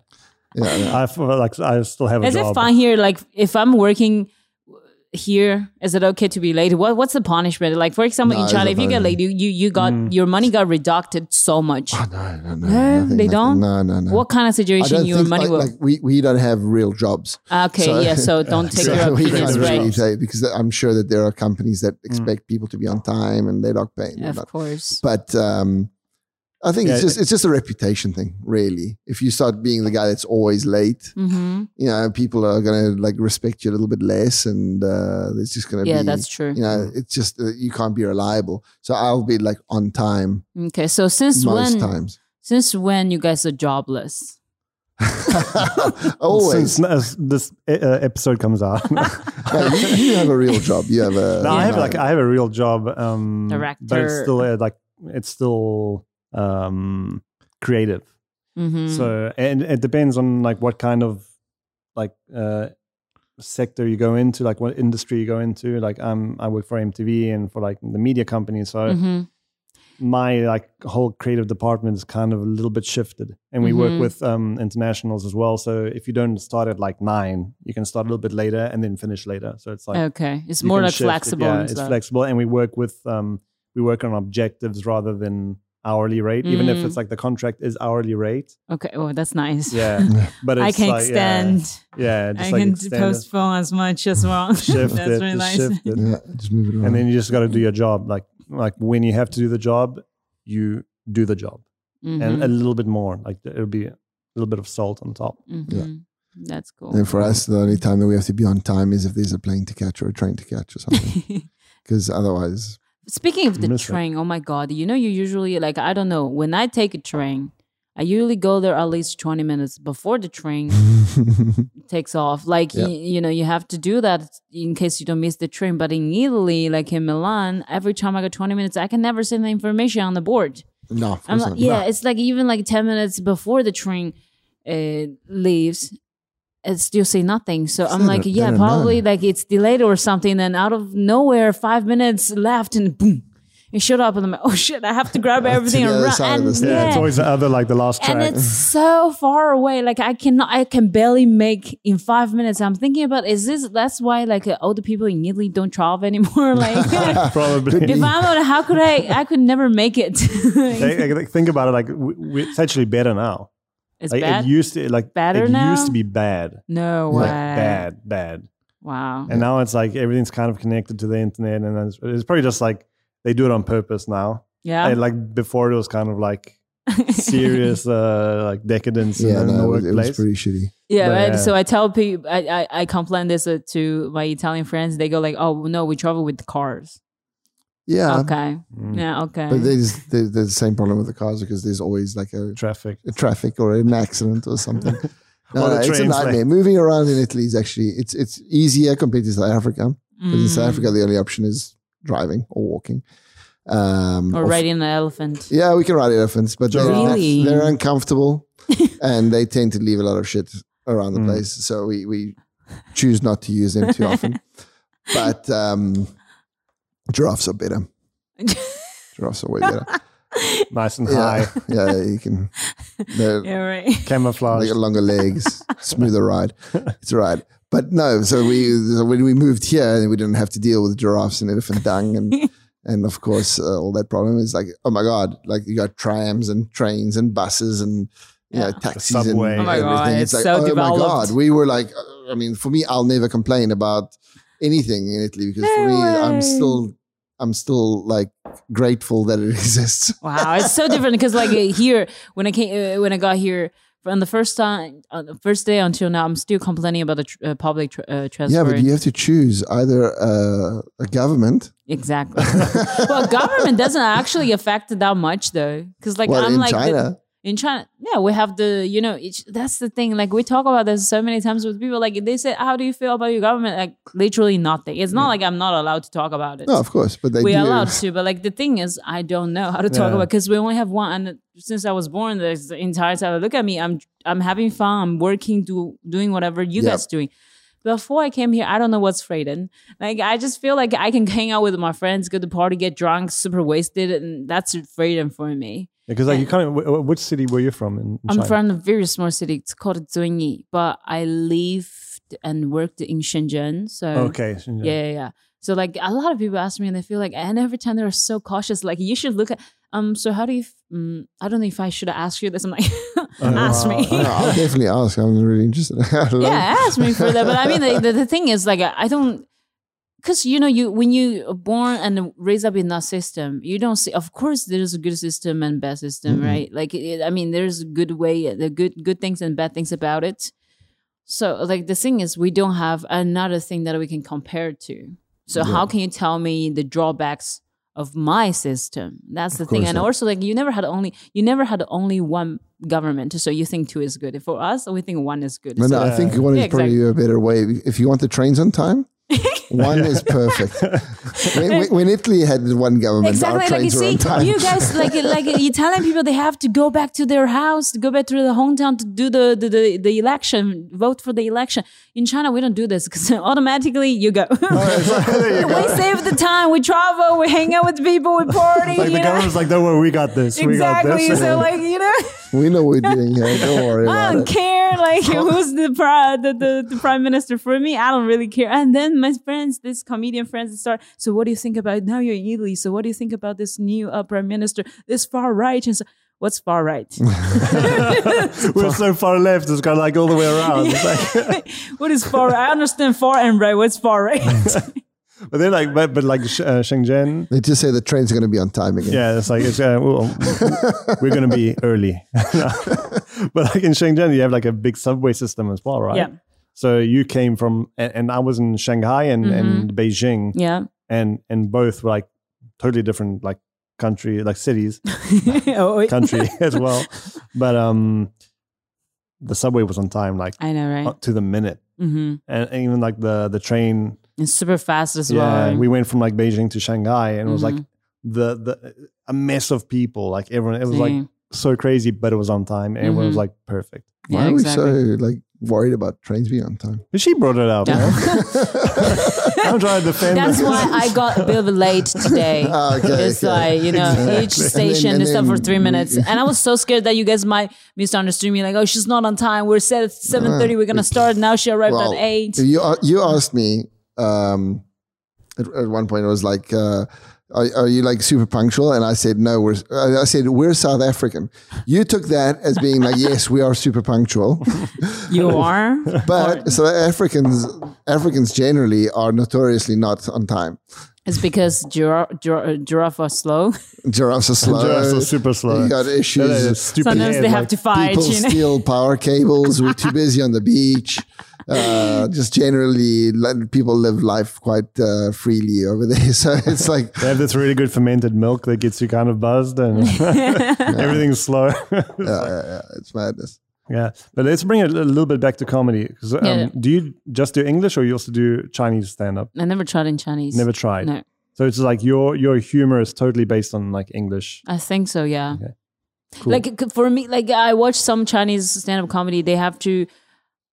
Yeah, yeah. I feel like I still have a Is job. it fun here? Like if I'm working here? Is it okay to be late? What What's the punishment? Like for example, No, in China, if you get late, you you, you got mm. your money got reducted so much. Oh, no, no, no. No, nothing they that. don't? No, no, no. What kind of situation your money like, will? like we, we don't have real jobs. okay, so- yeah. So don't take So your opinions can't really right. because I'm sure that there are companies that mm. expect people to be on time and they're not paying. Of But, course. but um, I think it's just it's just a reputation thing, really. If you start being the guy that's always late, hmm you know, people are gonna like respect you a little bit less, and uh, it's just gonna Yeah, be. that's true. You know, it's just uh, you can't be reliable. So I'll be like on time Okay, so since most when? times. Since when you guys are jobless? always. Since as this uh, episode comes out. no, No, you, you have a real job. You have a. I have Yeah. like I have a real job. Um, but it's still uh, like it's still um, creative. hmm So and it depends on like what kind of like uh, sector you go into, like what industry you go into. Like I'm I work for MTV and for like the media company, so hmm my like whole creative department is kind of a little bit shifted, and we Mhm. work with um, internationals as well. So if you don't start at like nine, you can start a little bit later and then finish later. So it's like Okay, it's more like shift it. flexible. Yeah, it's flexible, and we work with um, we work on objectives rather than hourly rate. Even if Mm. it's like the contract is hourly rate. Okay, oh, that's nice. Yeah, but it's I can like, extend. Yeah, yeah just I like can extend it, postpone as much as well. shift that's it, really just nice. shift it. Yeah, just move it around. and then you just got to do your job. Like like when you have to do the job, you do the job, and Mhm, a little bit more. Like it'll be a little bit of salt on top. mhm. That's cool. And for us, the only time that we have to be on time is if there's a plane to catch or a train to catch or something. Because otherwise, Speaking of the Miss it. train, oh my god! You know, you usually like I don't know when I take a train, I usually go there at least twenty minutes before the train takes off. Like Yeah. y- you know, you have to do that in case you don't miss the train. But in Italy, like in Milan, every time I go twenty minutes, I can never send the information on the board. no, I'm like, yeah, it's like even like ten minutes before the train uh, leaves, it still say nothing. So I'm like, don't- yeah, probably know. like it's delayed or something. And out of nowhere, five minutes left, and boom, it showed up, and I'm like, oh shit, I have to grab everything the and run. And, Yeah, yeah, it's always the other like the last and it's so far away. Like I cannot, I can barely make in five minutes. I'm thinking about is this? That's why like uh, older people in Italy don't travel anymore. Like. Probably. If I'm on, how could I? I could never make it. Like, like, think about it. Like we, we, it's actually better now. It's Like bad. it used to like Better it now? used to be bad, no like way. bad, bad. Wow. And now it's like everything's kind of connected to the internet, and it's, it's probably just like they do it on purpose now. Yeah. And like before, it was kind of like serious, uh, like decadence Yeah, in no, it was, it was pretty shitty. yeah, But, right? yeah. So I tell people, I, I, I complain this uh, to my Italian friends. They go like, "Oh no, we travel with cars." Yeah, okay. Mm. Yeah. Okay. but there's, there's there's the same problem with the cars because there's always like a, Traffic. a traffic or an accident or something. No, Or no, it's a nightmare. like- Moving around in Italy is actually it's it's easier compared to South Africa. Because in South Mm. Africa, the only option is driving or walking. Um, or f- riding an elephant. Yeah, we can ride elephants, but they're, Really? they're uncomfortable and they tend to leave a lot of shit around the Mm. place. So we, we choose not to use them too often. But um, giraffes are better. Giraffes are way better. Nice and Yeah, high, yeah, you can. Yeah. Right. they camouflage. got longer legs, smoother ride. It's all right. But no, so we so when we moved here, we didn't have to deal with giraffes and elephant dung and and of course uh, all that problem is like oh my god, like you got trams and trains and buses and you know Yeah. taxis and subway. Oh my God, everything. it's like so oh my god, we were like uh, I mean for me, I'll never complain about anything in Italy because for me, way. I'm still I'm still like grateful that it exists. Wow, it's so different because like uh, here when I came uh, when I got here from the first time uh, the first day until now, I'm still complaining about the tr- uh, public tr- uh, transport. Yeah, but you have to choose either uh, a government. Exactly. well, government doesn't actually affect that much though, because like well, I'm in like the- China, in China, yeah, we have the you know it's, that's the thing. Like we talk about this so many times with people. Like they say, "How do you feel about your government?" Like literally nothing. It's not mm. like I'm not allowed to talk about it. no, of course, but they we do. are allowed to, but like the thing is, I don't know how to talk Yeah. about because we only have one. And since I was born, there's the entire time. Look at me, I'm I'm having fun. I'm working, do doing whatever you Yeah. guys doing. Before I came here, I don't know what's freedom. Like I just feel like I can hang out with my friends, go to party, get drunk, super wasted, and that's freedom for me. Because like you kind of, which city were you from in, I'm from a very small city. It's called Zunyi, but I lived and worked in Shenzhen. So Okay. Shenzhen. yeah, yeah, yeah. So like a lot of people ask me, and they feel like, and every time they're so cautious. Like you should look at. Um. So how do you? f- Um, I don't know if I should ask you this. I'm like, ask me. I'll definitely ask. I'm really interested. Yeah, ask me for that. But I mean, the, the, the thing is, like, I don't, because you know, you when you are born and raised up in that system, you don't see. Of course, there's a good system and bad system, right? Like, it, I mean, there's a good way, the good good things and bad things about it. So, like, the thing is, we don't have another thing that we can compare to. So, how can you tell me the drawbacks? Of my system, that's the thing, and not. also like you never had only you never had only one government, so you think two is good. For us, we think one is good. No, So- no, I think one is Yeah, probably a better way. If you want the trains on time, one is perfect. when, when- when Italy had one government, exactly our like you trains were see on time. you guys like like you telling people they have to go back to their house to go back to the hometown to do the the, the, the election vote for the election in china we don't do this because automatically you go oh, There you go. we save the time we travel we hang out with people we party Like the know government's like, don't worry, we got this. We got exactly this. so like you know we know what we're doing here. Don't worry I don't it. care like who's the, pri- the, the the prime minister for me. I don't really care. And then my friends, this comedian friends, and start. So what do you think about now? You're in Italy. So what do you think about this new uh, prime minister? This far right and so. What's far right? We're so far left. It's kind of like all the way around. It's like, what is far? I understand far and right. What's far right? but then like, but, but like uh, Shenzhen, They just say the trains are going to be on time again. yeah, it's like it's uh, we're gonna be early. but like in Shenzhen, you have like a big subway system as well, right? Yeah. So you came from, and, and I was in Shanghai and, and Beijing, yeah. and and both were like totally different, like country, like cities, oh, country as well. But um, the subway was on time, like I know, right? up to the minute, hmm and, and even like the the train. It's super fast as well. Yeah, well. we went from like Beijing to Shanghai, and it was like Mm-hmm. the the a mess of people. Like everyone, it was like so crazy, but it was on time. and Everyone was Mhm. like perfect. Why Yeah, are we so like worried about trains being on time? But she brought it up. Yeah. I'm trying to defend. That's why I got a bit of late today. Ah, okay, it's okay. like you know Exactly. each station and is up for three minutes, and I was so scared that you guys might misunderstand me. Like, oh, she's not on time. We're set at seven thirty. We're gonna start. Now she arrived Well, at eight. You you asked me um, at, at one point. It was like, uh, are, are you like super punctual? And I said no. We're I said we're South African. You took that as being like yes, we are super punctual. You are. But South Africans Africans generally are notoriously not on time. It's because giraffe, giraffe, giraffe are slow. Giraffes are slow. Giraffes are super slow. You got issues. Sometimes head, they have like- to fight. People You know? steal power cables. We're too busy on the beach. Uh, just generally, let people live life quite uh, freely over there. So it's like, They have this really good fermented milk that gets you kind of buzzed, and everything's slow. yeah, yeah, yeah, it's madness. yeah, but let's bring it a little bit back to comedy. 'Cause, um, Yeah. Do you just do English, or you also do Chinese stand-up? I never tried in Chinese. Never tried. No, So it's like your your humor is totally based on like English. I think so. Yeah. Okay. Cool. Like for me, like I watch some Chinese stand-up comedy. They have to.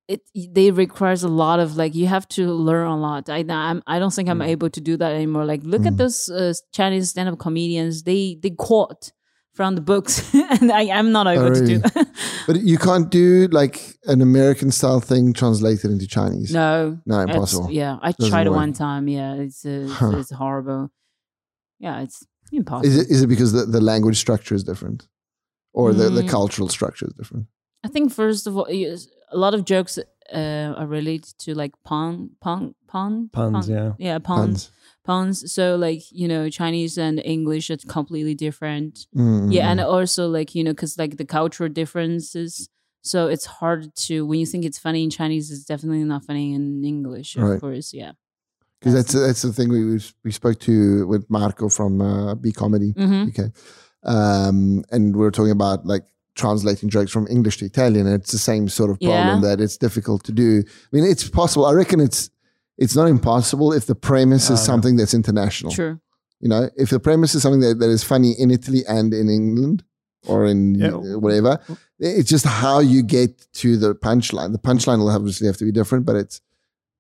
It they requires a lot of like you have to learn a lot. I I'm, I don't think I'm Mm. able to do that anymore. Like look at those uh, Chinese stand-up comedians. They they quote from the books, and I am not able to do that. But you can't do like an American style thing translated into Chinese. no, No, impossible. Yeah, I Doesn't tried it one time. Yeah, it's uh, it's, Huh. it's horrible. Yeah, it's impossible. Is it is it because the, the language structure is different, or the, the Mm. cultural structure is different? I think first of all, a lot of jokes uh, are related to like pun, pun, pun, Puns, pun- yeah. yeah, puns, puns. So like you know, Chinese and English are completely different. Mm. Yeah, and also like you know, because like the cultural differences. So it's hard to when you think it's funny in Chinese, it's definitely not funny in English. Of Right. course, yeah. because that's that's the thing we we- we spoke to with Marco from uh, B Comedy. hmm Okay, um, and we were talking about like translating jokes from English to Italian. It's the same sort of problem Yeah. that it's difficult to do. I mean, it's possible. I reckon it's it's not impossible if the premise is Ah, something that's international. True. You know, if the premise is something that, that is funny in Italy and in England or in Yeah. whatever, it's just how you get to the punchline. The punchline will obviously have to be different, but it's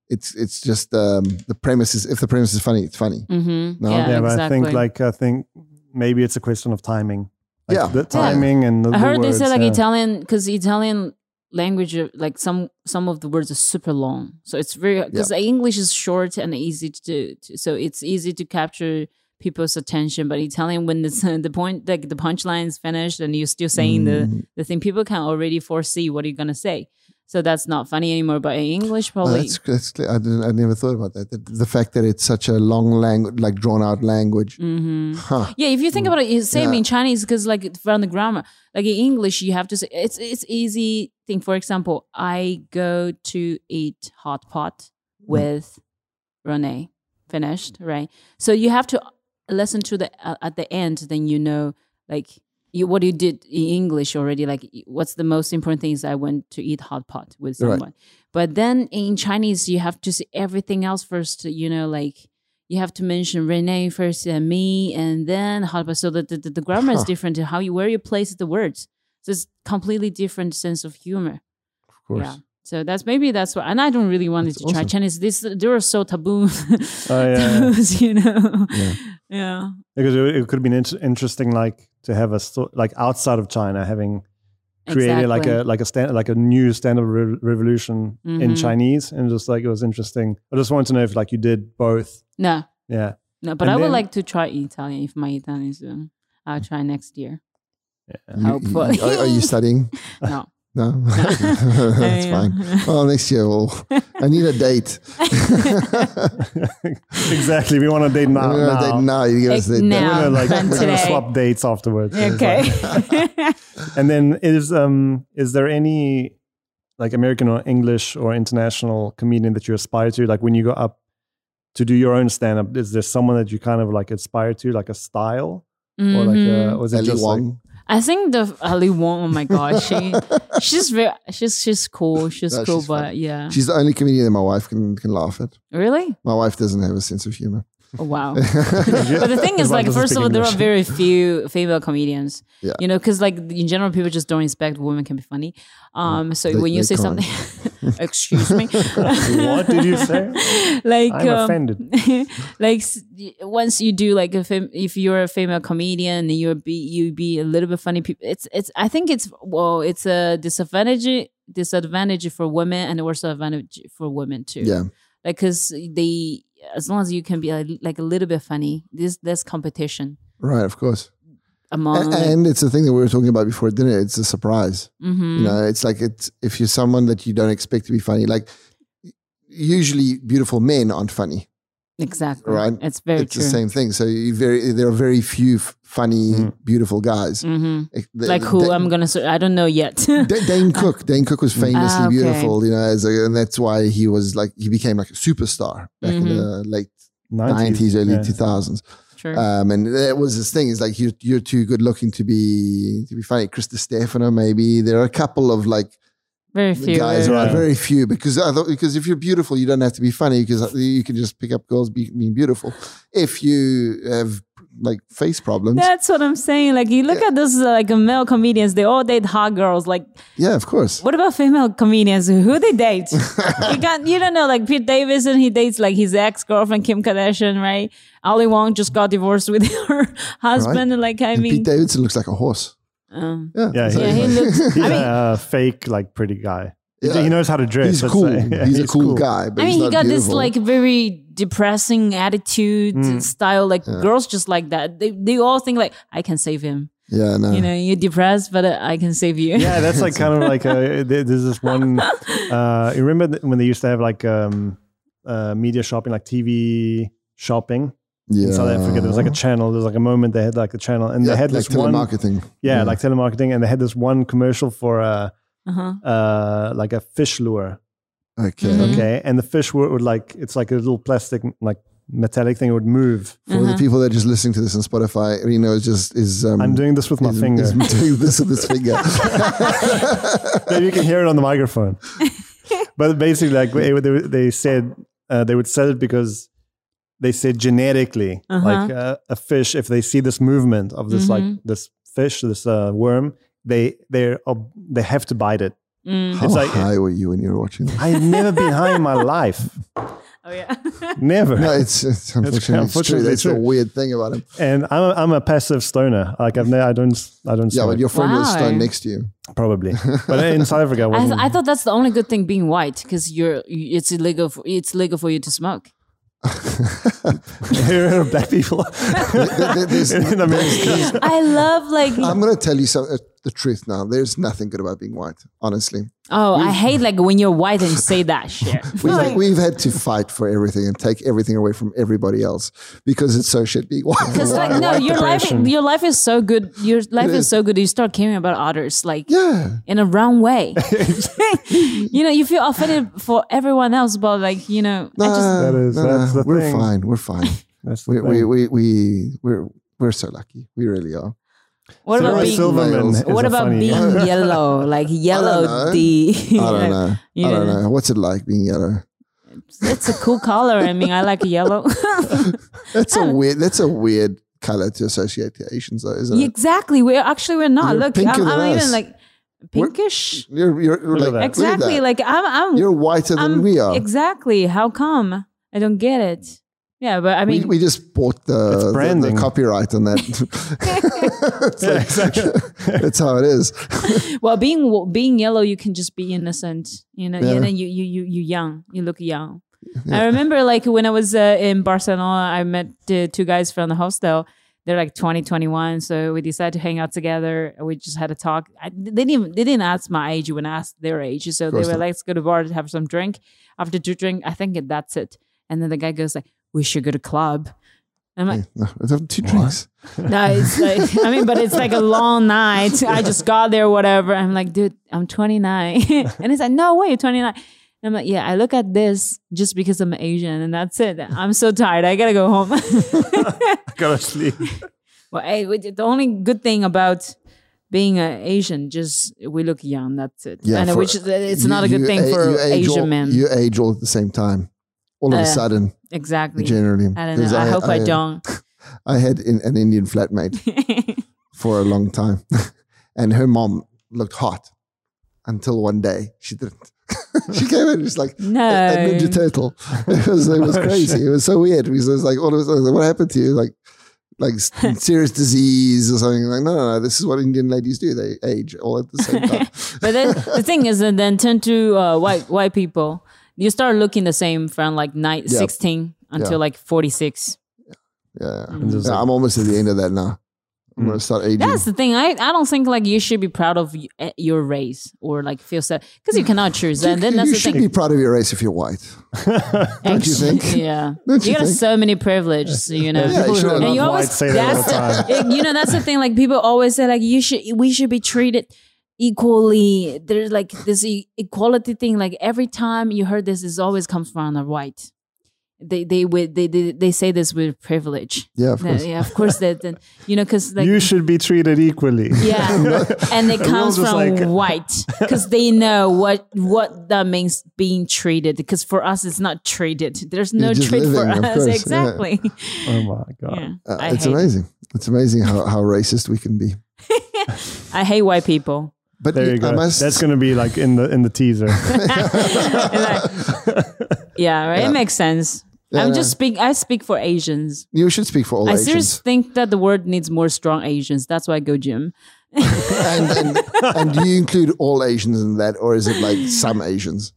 it's it's just um, the premise is if the premise is funny, it's funny. Mm-hmm. No? Yeah, yeah, but. I think like I think maybe it's a question of timing. Like Yeah. the Yeah. timing and the, I the heard they words, say like yeah. Italian because Italian language uh, like some some of the words are super long, so it's very because English is short and easy to do, to, so it's easy to capture people's attention. But Italian, when it's the point like the punchline is finished and you're still saying the Mm. the thing, people can already foresee what you're gonna say. So that's not funny anymore. But in English, Oh, probably that's, that's clear. I, I never thought about that. The, the fact that it's such a long language, like drawn out language. hmm Huh. Yeah, if you think about it, same Yeah. in Chinese because like from the grammar, like in English, you have to say it's it's easy thing. For example, I go to eat hot pot with Rene. Finished, right? So you have to listen to the uh, at the end, then you know like you what you did in English already. Like what's the most important thing is I went to eat hot pot with Right. someone. But then in Chinese, you have to say everything else first. You know, like you have to mention Renee first and me, and then hot pot. So the, the, the grammar is different to how you where you place the words. So it's completely different sense of humor. Of course. Yeah. So that's maybe that's what, and I don't really want That's to try. Chinese. This they were so taboo. Oh, yeah, yeah. taboos, you know. Yeah. Yeah. because it, it could have been int- interesting, like to have a sto- like outside of China having created like a like a stand like a new standard re- revolution in Mhm. Chinese, and just like it was interesting. I just wanted to know if like you did both. No, Yeah, no, but And I would like to try Italian if my Italian is. Um, I'll try next year. yeah. You- you- Hopefully. are, are you studying? No. No, that's fine. Well, next year, we'll, I need a date. exactly. We want a date now. We're gonna now. date now. You give us Like the now. We're gonna like we're gonna swap dates afterwards. Okay. and then is um is there any like American or English or international comedian that you aspire to? Like when you go up to do your own stand up, is there someone that you kind of like aspire to, like a style? Or like a, or is it Ali just like, Wong. I think the Ali Wong. Oh my god, she she's very she's she's cool. She's No, cool, she's but yeah. She's the only comedian that my wife can can laugh at. really? My wife doesn't have a sense of humor. Oh, wow. but the thing is, like, first of speak all, there are very few female comedians. Yeah. You know, because like in general, people just don't expect women can be funny. Um, so They- when you say can't. something, excuse me. What did you say? like, I'm um, offended. like once you do like a fem- if you're a female comedian and you're be you be a little bit funny people it's it's i think it's well it's a disadvantage disadvantage for women and also advantage for women too yeah, like because they as long as you can be like, like a little bit funny there's less competition right. Of course. among A- and it's the thing that we were talking about before dinner. It's a surprise. Mhm. You know, it's like it's if you're someone that you don't expect to be funny. Like usually, beautiful men aren't funny. Exactly Right. it's very it's true the same thing. So you very there are very few f- funny, Mm. beautiful guys. hmm Eh, the- like who Da- i'm gonna say i don't know yet Da- Dane Cook. Dane Cook was famously Ah, okay. beautiful, you know, as a, and that's why he was like he became like a superstar back in Mhm. the late nineties, early yeah. two thousands. True. Um, and that was this thing. Is like you you're too good looking to be to be funny. Krista Stefano, maybe there are a couple of like very few guys Yeah. very few. Because I thought because if you're beautiful, you don't have to be funny because you can just pick up girls be, being beautiful. If you have like face problems, That's what I'm saying. Like you look at this uh, like male comedians, they all date hot girls. Like, yeah, of course. what about female comedians? Who they date? you can't. You don't know. Like Pete Davidson, he dates like his ex girlfriend Kim Kardashian, right? Ali Wong just got divorced with her husband. And like I And mean, Pete Davidson looks like a horse. Um, Yeah, Yeah, so yeah, he looks. He's I mean, a fake, like pretty guy. He- Yeah. He knows how to dress. he's cool. say. Yeah, he's, a cool, guy, but I mean, he's he not got this like very depressing attitude Mm. style. Like girls just like that. They they all think like I can save him. yeah, no, You know, you're depressed, but uh, I can save you. yeah, that's like kind of like a, there's this one. Uh, you remember when they used to have like um, uh, media shopping, like TV shopping yeah. in South Africa? There was like a channel. There was like a moment they had like a channel, and yeah, they had like this one. telemarketing. Yeah, like telemarketing, and they had this one commercial for uh, Uh-huh. uh, like a fish lure. okay. Mhm. Okay, and the fish would, would like it's like a little plastic like metallic thing. It would move. For the people that are just listening to this on Spotify, Reno is just is um, I'm doing this with my is, finger. is doing this with his finger. Maybe you can hear it on the microphone. but basically, like they, they, they said, uh, they would sell it because they say genetically, Uh-huh. like uh, a fish, if they see this movement of this like Mhm. this fish, this uh, worm, they they ob- they have to bite it. How It's like- high were you when you were watching? That? I've never been high in my life. Oh yeah. Never. No, it's, it's unfortunately, it's true. unfortunately That's the true. weird thing about him. And I'm a, I'm a passive stoner. Like I've ne- I don't I don't Yeah, smoke, but your friend was Wow. stone next to you. probably. But in South Africa, I I, th- I thought that's the only good thing being white because you're it's illegal for, it's legal for you to smoke. Here are black people There- there- in America. I love like I'm going to tell you some, uh, the truth now. There's nothing good about being white, honestly. oh I hate like when you're white and you say that shit. We've, we've had to fight for everything and take everything away from everybody else because it's so shit being white. Because like no, White your life your life is so good. Your life is. is so good. You start caring about others like yeah. in a wrong way. you know, you feel offended for everyone else, but like you know, I just That is- nah, that's nah, the we're thing. fine. We're fine. That's the we, we, thing. we, we, we're, we're so lucky. We really are. What Sarah about being Silverman Males. what about funny- being yellow? Like yellow know. D. I don't know. you I don't know. know. What's it like being yellow? It's a cool color. I mean, I like yellow. That's a weird. That's a weird color to associate to Asians, though, isn't it? exactly. We're actually we're not. You're Look, I'm, I'm even like pinkish. You're, you're, you're Look like. Exactly. Like I'm. I'm. You're whiter than I'm- we are. Exactly. How come? I don't get it. Yeah, but I mean, we just bought the, the, the copyright on that. It's Yeah, like- exactly. That's how it is. well, being being yellow, you can just be innocent. You know, Yeah. you know, you you you you young. You look young. I remember like when I was uh, in Barcelona, I met the two guys from the hostel. They're like 20, 21. So we decided to hang out together. We just had a talk. I, they didn't even, they didn't ask my age you when I asked their age. So they were not. like, let's go to the bar to have some drink. After two drink, I think that's it. And then the guy goes like, we should go to club. I'm like, No, it's have two drinks. no, it's like, I mean, but it's like a long night. I just got there, whatever. I'm like, dude, I'm 29. and he's like, no way, you're 29. I'm like, yeah, I look at this just because I'm Asian and that's it. I'm so tired. I gotta go home. I Gotta sleep. well, hey, the only good thing about being uh, Asian, just we look young. That's it. Yeah, and for- which is- it's You- not a good you thing a- for Asian all, men. You age all at the same time. All of Uh, a sudden, exactly. generally. I don't 'Cause know. I, hope I, uh, don't. I had in, an Indian flatmate for a long time, and her mom looked hot until one day she didn't. she came in just like no. a, a ninja turtle. It was it was crazy. It was so weird because it was like all of a sudden, what happened to you? Like like serious disease or something. Like no, no, no. This is what Indian ladies do. They age all at the same time. but then the thing is, and then turn to uh, white white people. You start looking the same from like nine, Yeah. 16 until Yeah. like 46. Yeah, And just Yeah, I'm almost at the end of that now. I'm Mm. gonna start aging. That's the thing. I, I don't think like you should be proud of y- eh, your race or like feel sad because you cannot choose. And then you that's the thing. You should thing. be proud of your race if you're white. don't you think? Yeah. Don't you you got so many privileges, you know. Yeah, People who sure. And you always say that all the that's time. you know that's the thing like people always say like you should we should be treated equally there's like this e- equality thing like every time you heard this it always comes from the white they they with they, they they say this with privilege Yeah, of course. yeah of course that that- you know because like you should be treated equally. yeah and it comes from like- white because they know what what that means being treated because for us it's not treated there's no treat for living, of us course, yeah. exactly Oh my god. yeah, Uh, it's hate it. amazing. It's amazing how, how racist we can be. I hate white people. But There you go. must, That's going to be like in the in the teaser. And yeah, right. Yeah. It makes sense. Yeah, I'm no. just speak. I speak for Asians. you should speak for all Asians. I Asians. seriously think that the world needs more strong Asians. That's why I go gym. and, and, and do you include all Asians in that, or is it like some Asians?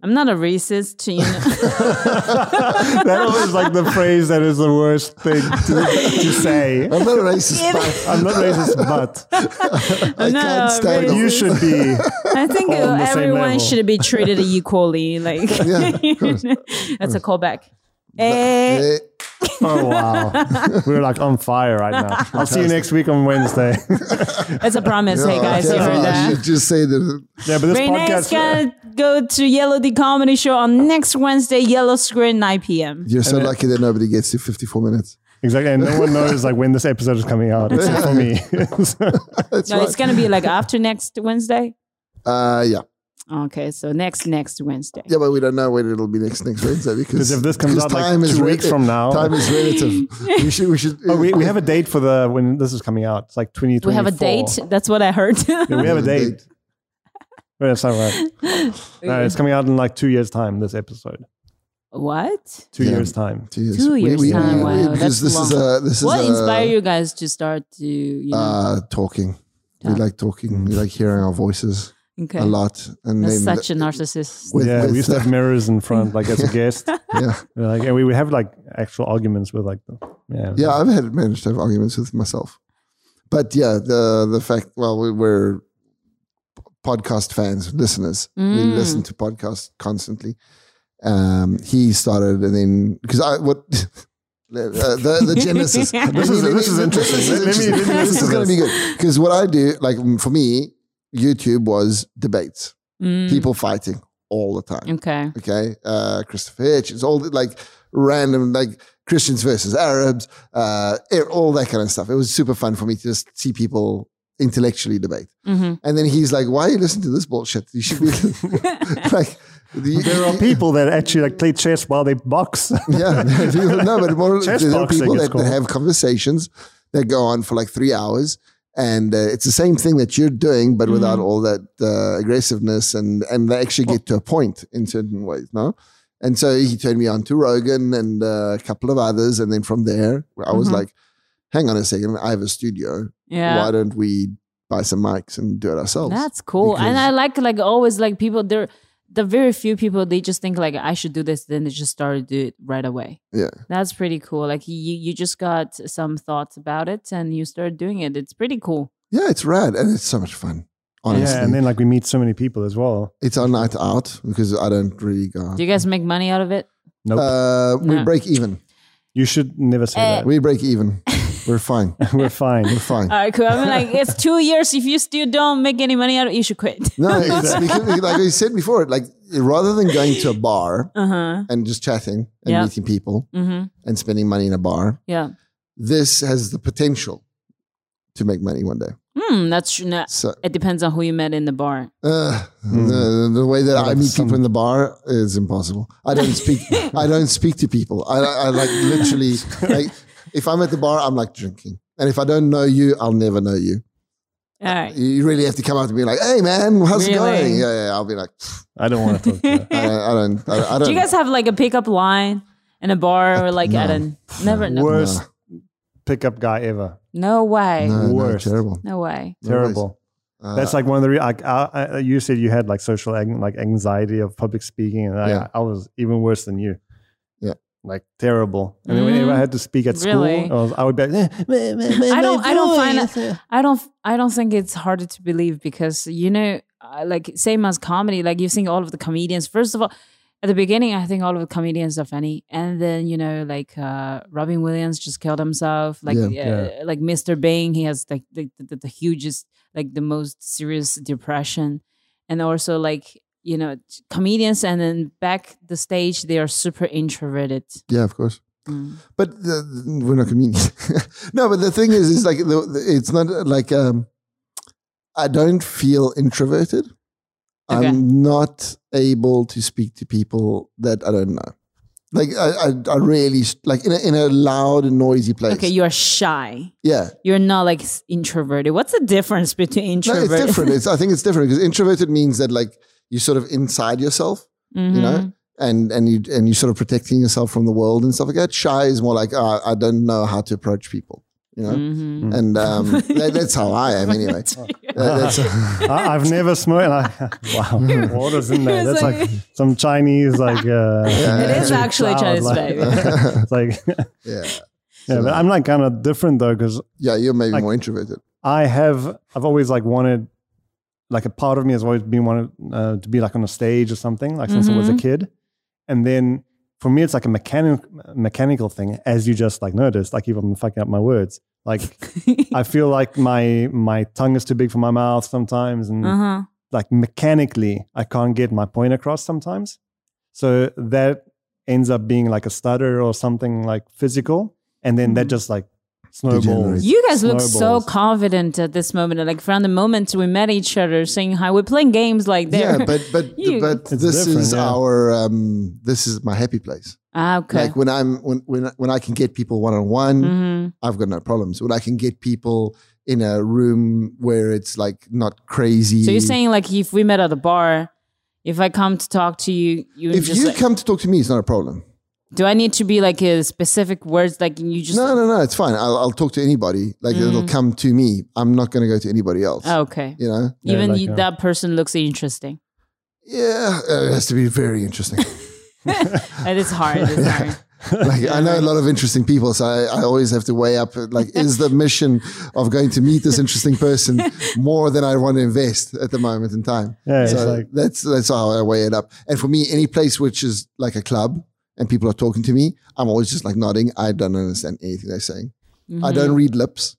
I'm not a racist, you know. that was like the phrase that is the worst thing to, to say. I'm not a racist, but I'm not racist, but I No, can't stand racist. them. you should be. I think on the everyone level. should be treated equally. Like Yeah, of course. that's a callback. Eh, Eh, Oh wow, we're like on fire right now. I'll see you next week on Wednesday. It's a promise. hey guys, okay, you heard I that. should just say that. yeah, but this Renee's podcast. gonna go to Yellow D Comedy Show on next Wednesday, Yellow Screen, 9 p.m. You're so lucky that nobody gets to 54 minutes. Exactly, and no one knows like when this episode is coming out except for me. That's No, right. it's gonna be like after next Wednesday. uh, yeah. Okay, so next next Wednesday. Yeah, but we don't know when it'll be next next Wednesday because Because if this comes because out like time is two weeks rela- from now, time is relative. we should we should. oh, we, we have a date for the when this is coming out. It's like twenty We have a date. That's what I heard. Yeah, we have a date. Well, it's not right. No, it's coming out in like two years' time. This episode, what? two Yeah. years' time. Two years. Two years time, wow, because that's this is long. a this is What a, inspired you guys to start to you know? Uh, talking. We like talking. We like hearing our voices okay. a lot. And That's then such a narcissist. with- yeah, with we used to have mirrors in front, like as a guest. yeah, like, and we would have like actual arguments with like the yeah. yeah. I've had managed to have arguments with myself, but yeah, the the fact. Well, we, we're podcast fans, listeners. We Mm. listen to podcasts constantly. Um, he started, and then because I what. Uh, the the genesis. This is- this is interesting. Let- let me- let me This listen is going to be good because what I do, like for me, YouTube was debates, Mm, people fighting all the time. Okay. Okay, uh, Christopher Hitch. It's all like random, like Christians versus Arabs, uh, all that kind of stuff. It was super fun for me to just see people intellectually debate. hmm And then he's like, "Why are you listening to this bullshit? You should be like." the- There are people that actually like play chess while they box. yeah, people- no, but more, Chess there are people that, that have conversations that go on for like three hours, and uh, it's the same thing that you're doing, but without all that uh, aggressiveness, and and they actually get to a point in certain ways, no. And so he turned me on to Rogan and uh, a couple of others, and then from there, I was Mhm. like, "Hang on a second, I have a studio. Yeah. Why don't we buy some mics and do it ourselves?" That's cool. and I like like always like people there the very few people they just think like I should do this, then they just start to do it right away. yeah, That's pretty cool. Like you you just got some thoughts about it and you started doing it. It's pretty cool. yeah, it's rad and it's so much fun. Honestly, yeah, and then like we meet so many people as well. it's our night out because I don't really go. Do you guys make money out of it? Nope. Uh, we No. break even. you should never say Eh. that. We break even. We're fine. We're fine. We're fine. All right, cool. I mean, like it's two years. If you still don't make any money out of it, you should quit. No, it's because, like I said before, like rather than going to a bar Uh huh. and just chatting and Yeah. meeting people Mm-hmm. and spending money in a bar, Yeah. this has the potential to make money one day. Hmm. That's true. No, So it depends on who you met in the bar. uh, the, the way that I meet some- people in the bar is impossible. I don't speak. I don't speak to people. I, I like literally like if I'm at the bar, I'm like drinking, and if I don't know you, I'll never know you. All right. You really have to come up to me like, "Hey, man, how's it Really? going?" Yeah, yeah. I'll be like, I don't want to talk to you. I don't, I don't, I, I don't Do you guys have like a pickup line in a bar or like at a never? No, Worst pickup guy ever. no way. no, no, Worst. terrible. No way. Terrible. Uh, That's like one of the re- like uh, uh, you said you had like social ang- like anxiety of public speaking, and Yeah. I, I was even worse than you. Like terrible. And then whenever I had to speak at school, Really? I, was, I would be like, "Eh, meh, meh, meh, I don't. I don't find. voice." it- I don't. I don't think it's harder to believe because you know, uh, like same as comedy. Like you think all of the comedians. First of all, at the beginning, I think all of the comedians are funny, and then you know, like uh, Robin Williams just killed himself. Like Yeah. uh, Yeah. like Mr. Bing, he has like the, the, the hugest, like the most serious depression, and also like you know comedians, and then back the stage they are super introverted. yeah, of course. Mm. But the, the- we're not comedians. no, but the thing is, is like the, it's not like um, I don't feel introverted. Okay. I'm not able to speak to people that I don't know. Like I, I, I really like in a, in a loud and noisy place. Okay, you are shy. yeah, You're not like introverted. What's the difference between no, introverted? it's different. It's I think it's different because introverted means that like you sort of inside yourself, you know, and and you and you sort of protecting yourself from the world and stuff like that. Shy is more like uh, I don't know how to approach people, you know, Mhm. and um, that, that's how I am anyway. That- I, I've never smoked. And I, wow, what is in there? That's like, like- some Chinese like. Uh, It is actually cloud, Chinese, like- baby. it's like, yeah, yeah, but I'm like kind of different though because yeah. You're maybe Like- more introverted. I have I've always like wanted like a part of me has always been wanted uh, to be like on a stage or something like since I was a Mhm. kid, and then for me it's like a mechanic mechanical thing as you just like noticed like even fucking up my words like I feel like my my tongue is too big for my mouth sometimes and uh-huh. like mechanically I can't get my point across sometimes, so that ends up being like a stutter or something like physical, and then that Mhm. just like snowballs. You guys look so confident at this moment. Like from the moment we met each other, saying hi, we're playing games like there. Yeah, but but You- but this is yeah. our um, this is my happy place. ah, okay. Like when I'm when when when I can get people one on one. I've got no problems. When I can get people in a room where it's like not crazy. So you're saying like if we met at a bar, if I come to talk to you, you if just you like- come to talk to me, it's not a problem. Do I need to be like a specific words like you just No, no, no, it's fine. I'll, I'll talk to anybody. Like it'll come to me. I'm not going to go to anybody else. Oh, okay. You know? Yeah, Even like, you, uh, that person looks interesting. Yeah, it has to be very interesting. And It is hard. It's hard. like I know a lot of interesting people, so I, I always have to weigh up. Like, is the mission of going to meet this interesting person more than I want to invest at the moment in time? Yeah, it's so like- that's that's how I weigh it up. And for me, any place which is like a club and people are talking to me, I'm always just like nodding. I don't understand anything they're saying. I don't read lips.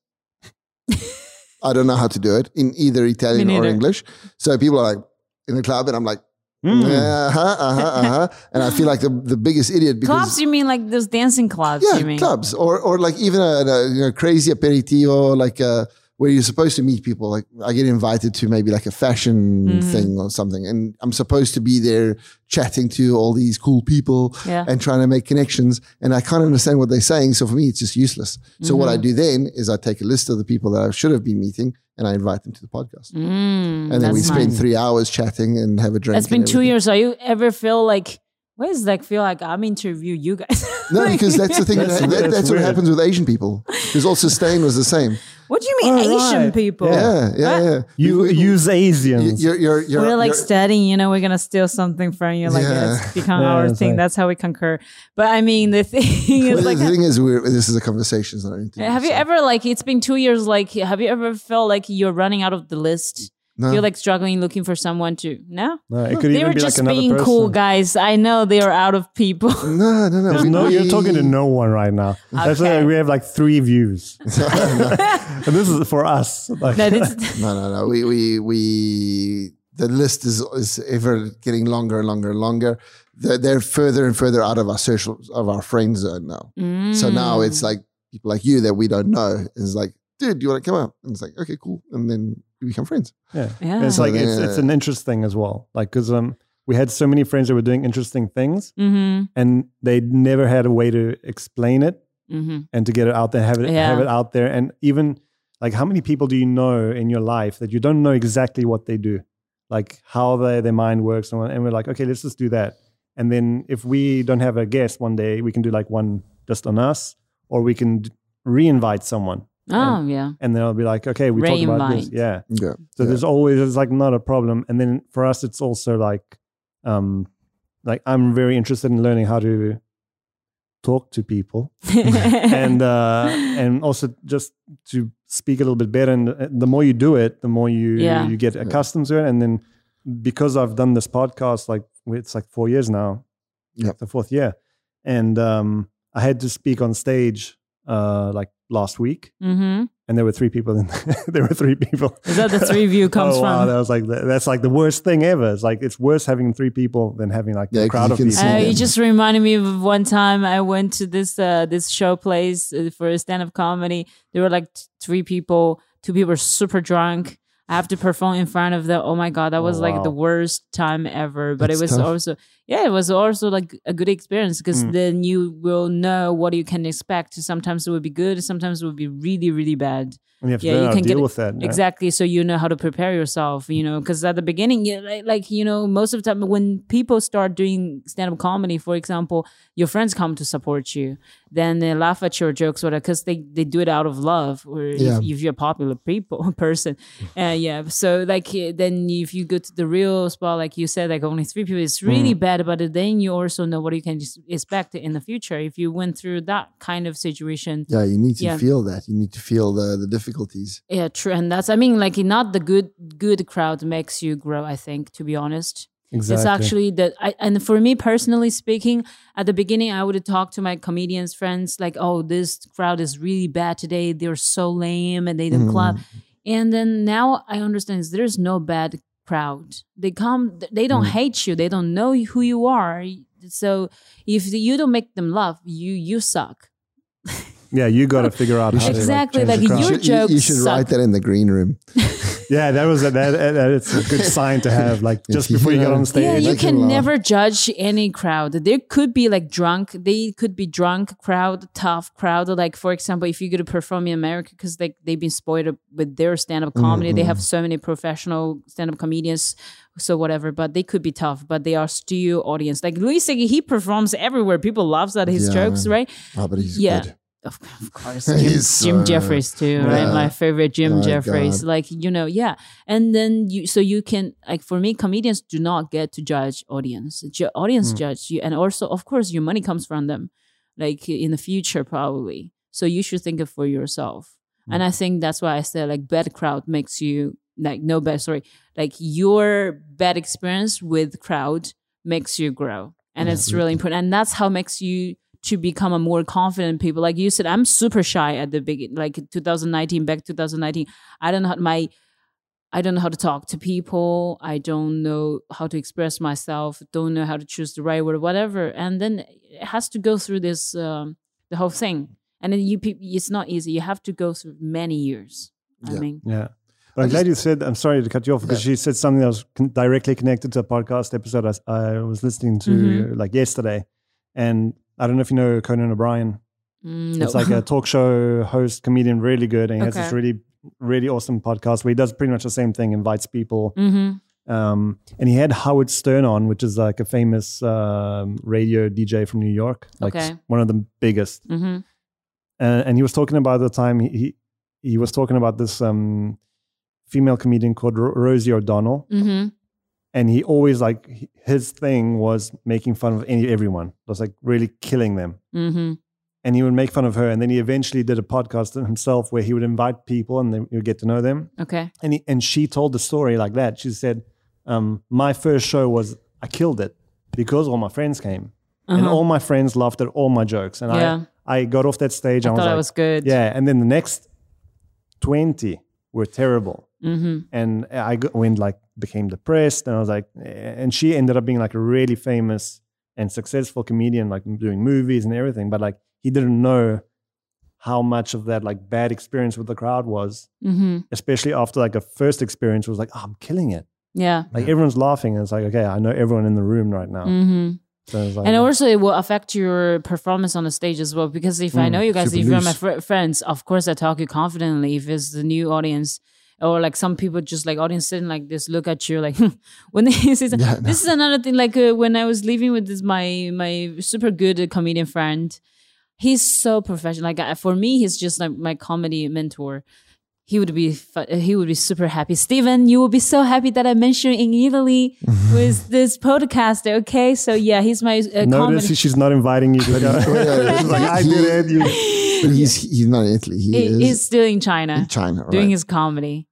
I don't know how to do it in either Italian or. English. So people are like in a club, and I'm like, Mm. uh huh, uh huh, uh huh, and I feel like the, the biggest idiot because Clubs, you mean like those dancing clubs? yeah, you mean? clubs or or like even a, a you know, crazy aperitivo, like uh, where you're supposed to meet people. Like I get invited to maybe like a fashion Mm-hmm. thing or something, and I'm supposed to be there chatting to all these cool people Yeah. and trying to make connections. And I can't understand what they're saying, so for me, it's just useless. So what I Mm-hmm. do then is I take a list of the people that I should have been meeting, and I invite them to the podcast. Mm, and then we spend nice. three hours chatting and have a drink. It's been two years. So you ever feel like, what is like feel like I'm interview you guys? No, because that's the thing. That's- that, that's that's what happens with Asian people. Because also Stain was the same. what do you mean Oh, Asian right. people? Yeah, yeah, What? yeah. You We- use Asians. You're, you're, you're, we're like studying, you know, we're gonna steal something from you, like Yeah. it's become Yeah, our thing. like- That's how we concur. But I mean, the thing Well, is like, the thing is, we're, this is a conversation, it's not have you so- ever like it's been two years? Like, have you ever felt like you're running out of the list? No. Feel like struggling looking for someone to no? No, it could They even were be just like another being person. cool guys. I know they are out of people. No, no, no. There's no, you're talking to no one right now. That's Okay. we have like three views. and this is for us. Like, no, this, No, no, no. We, we, we. The list is is ever getting longer and longer and longer. They're, they're further and further out of our social of our friend zone now. So now Mm. it's like people like you that we don't know. It's like, dude, do you want to come out? And it's like, okay, cool. And then we become friends. yeah. yeah. And it's like it's, it's an interest thing as well. Like because um we had so many friends that were doing interesting things mm-hmm, and they never had a way to explain it mm-hmm. and to get it out there, have it Yeah. have it out there. And even like how many people do you know in your life that you don't know exactly what they do? Like how they, their mind works and, and we're like, okay, let's just do that. And then if we don't have a guest one day, we can do like one just on us, or we can d- re-invite someone. Oh yeah. And then I'll be like, okay, we talked about this. Yeah. Yeah. So yeah. there's always it's like not a problem. And then for us, it's also like, um, like I'm very interested in learning how to talk to people and uh, and also just to speak a little bit better. And uh, the more you do it, the more you Yeah. you get accustomed to it. And then because I've done this podcast, like it's like four years now, Yeah. the fourth year, and um, I had to speak on stage uh, like last week, mm-hmm. and there were three people. In there were three people. Is that the three view comes oh, Wow, from? that was like the, that's like the worst thing ever. It's like it's worse having three people than having like Yeah, a 'cause crowd of people. see Uh, you just reminded me of one time I went to this uh, this show place uh, for a stand up comedy. There were like t- three people. Two people were super drunk. I have to perform in front of them. Oh my god, that was Oh, like the worst time ever. But That's it was tough. also yeah, it was also like a good experience because Mm. then you will know what you can expect. Sometimes it would be good. Sometimes it would be really really bad. and you have to yeah, you can get deal it- with that. Exactly. So you know how to prepare yourself, you know, because at the beginning, you, like, like, you know, most of the time when people start doing stand up comedy, for example, your friends come to support you. Then they laugh at your jokes, whatever, because they, they do it out of love. Or Yeah. if, if you're a popular people person, uh, yeah. So like uh, then if you go to the real spot, like you said, like only three people, it's really Mm. bad. But then you also know what you can expect in the future. If you went through that kind of situation, Yeah, you need to Yeah. feel that. You need to feel the, the difficulties. yeah, true. And that's I mean, like not the good good crowd makes you grow, I think, to be honest. Exactly. It's actually that I and for me personally speaking, at the beginning I would talk to my comedians friends like, oh, this crowd is really bad today. They're so lame and they don't mm-hmm. clap. And then now I understand there's no bad crowd. They come they don't mm. hate you. They don't know who you are. So if you don't make them laugh, you you suck. yeah, you got to figure out how Exactly, to like, like Your crowd. You should, you- you should suck. write that in the green room. yeah, that was a, that, that. It's a good sign to have, like just you before you get on stage. yeah, you can laugh. never judge any crowd. There could be like drunk, they could be drunk crowd, tough crowd. Like for example, if you go to perform in America, because they they've been spoiled with their stand up mm, comedy, they mm. have so many professional stand up comedians, so whatever. But they could be tough, but they are still audience. Like Louis he performs everywhere. People loves that his Yeah, jokes, man. right? Oh, but he's Yeah. good. Of, of course, Jim, Jim Jeffries too, right? Yeah. My favorite Jim Jeffries. Like you know, yeah. And then you, so you can like for me, comedians do not get to judge audience. Ju- audience judge you, and also of course your money comes from them, like in the future probably. So you should think of for yourself. And I think that's why I said like bad crowd makes you like no bad sorry like your bad experience with crowd makes you grow and it's really important and that's how makes you to become a more confident people like you said i'm super shy at the beginning like 2019 back 2019 i don't know how my i don't know how to talk to people i don't know how to express myself don't know how to choose the right word whatever and then it has to go through this um, the whole thing and then you it's not easy you have to go through many years i Yeah. mean Yeah. But I'm glad you said, I'm sorry to cut you off because she said something that was con- directly connected to a podcast episode I was listening to Mhm. uh, like yesterday. And I don't know if you know Conan O'Brien. Mm, no. It's like a talk show host, comedian, really good. And he has this really, really awesome podcast where he does pretty much the same thing, invites people. mm-hmm. Um, and he had Howard Stern on, which is like a famous um, radio DJ from New York, like Okay. one of the biggest. Mm-hmm. and, and he was talking about the time he he, he was talking about this um, female comedian called Ro- Rosie O'Donnell, Mm-hmm. And he always like his thing was making fun of any everyone. It was like really killing them, Mm-hmm. and he would make fun of her. And then he eventually did a podcast himself where he would invite people and then you get to know them. Okay. And he, and she told the story like that. She said, um, "My first show was I killed it because all my friends came." And Uh-huh. all my friends laughed at all my jokes, and Yeah. I, I got off that stage. I and thought was it like, was good. yeah, and then the next twenty were terrible, Mm-hmm. and I went like became depressed, and I was like, and she ended up being like a really famous and successful comedian, like doing movies and everything. But like he didn't know how much of that like bad experience with the crowd was, Mm-hmm. especially after like a first experience was like, oh, I'm killing it. Yeah. Like everyone's laughing, and it's like, okay, I know everyone in the room right now. Mm-hmm. So like, And also, it will affect your performance on the stage as well. Because if I Mm, know you guys, if you're my fr- friends, of course I talk you confidently. If it's the new audience, or like some people just like audience sitting like this, look at you like when they say. Yeah, no. This is another thing. Like uh, when I was living with this my my super good uh, comedian friend, he's so professional. Like uh, for me, he's just like my comedy mentor. He would be uh, he would be super happy. Steven, you will be so happy that I mentioned in Italy with this podcast. Okay, so yeah, he's my uh, notice comedy. she's not inviting you to go. like, I did it. You, But he's he's not in Italy. He He- is he's still in China in China. Right? doing his comedy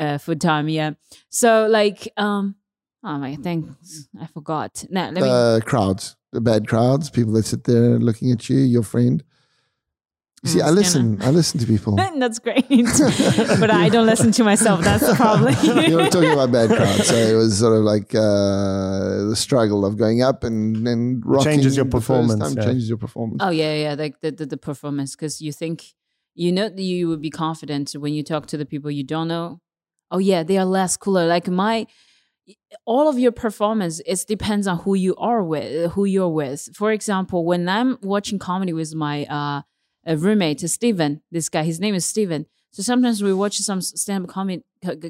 uh, full time. Yeah. So like, um, oh my, thanks, I forgot. Now let me. uh, crowds, the bad crowds, people that sit there looking at you, your friend. You see, Mm, I Scanner. listen. I listen to people. That's great, but I don't listen to myself. That's the problem. you were talking about bad crowds, so it was sort of like uh, the struggle of going up and then rocking. changes your performance, time, yeah. Changes your performance. Oh yeah, yeah, like the the, the performance because you think you know that you would be confident when you talk to the people you don't know. Oh yeah, they are less cooler. Like my all of your performance it depends on who you are with, who you're with. For example, when I'm watching comedy with my uh roommate Steven, this guy, his name is Steven. So sometimes we watch some stand up comedy,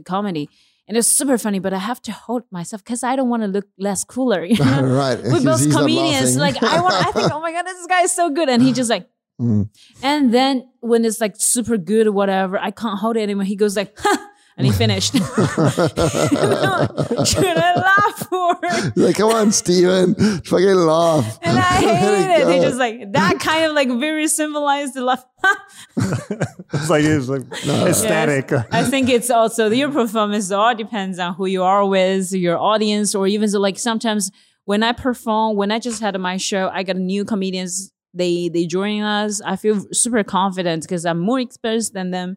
comedy, and it's super funny. But I have to hold myself because I don't want to look less cooler. You know? right. those he's comedians. Like I want, I think, oh my god, this guy is so good, and he just like, Mm. and then when it's like super good or whatever, I can't hold it anymore. He goes like, ha, and he finished. Should I laugh for? it? He's like, come on, Steven, fucking laugh. And I Let hate it. He go. just like that kind of like very symbolized the laugh. it's like it's like ecstatic. Yes. I think it's also your performance all depends on who you are with, your audience, or even so like sometimes when I perform, when I just had my show, I got new comedians. They they join us. I feel super confident because I'm more experienced than them.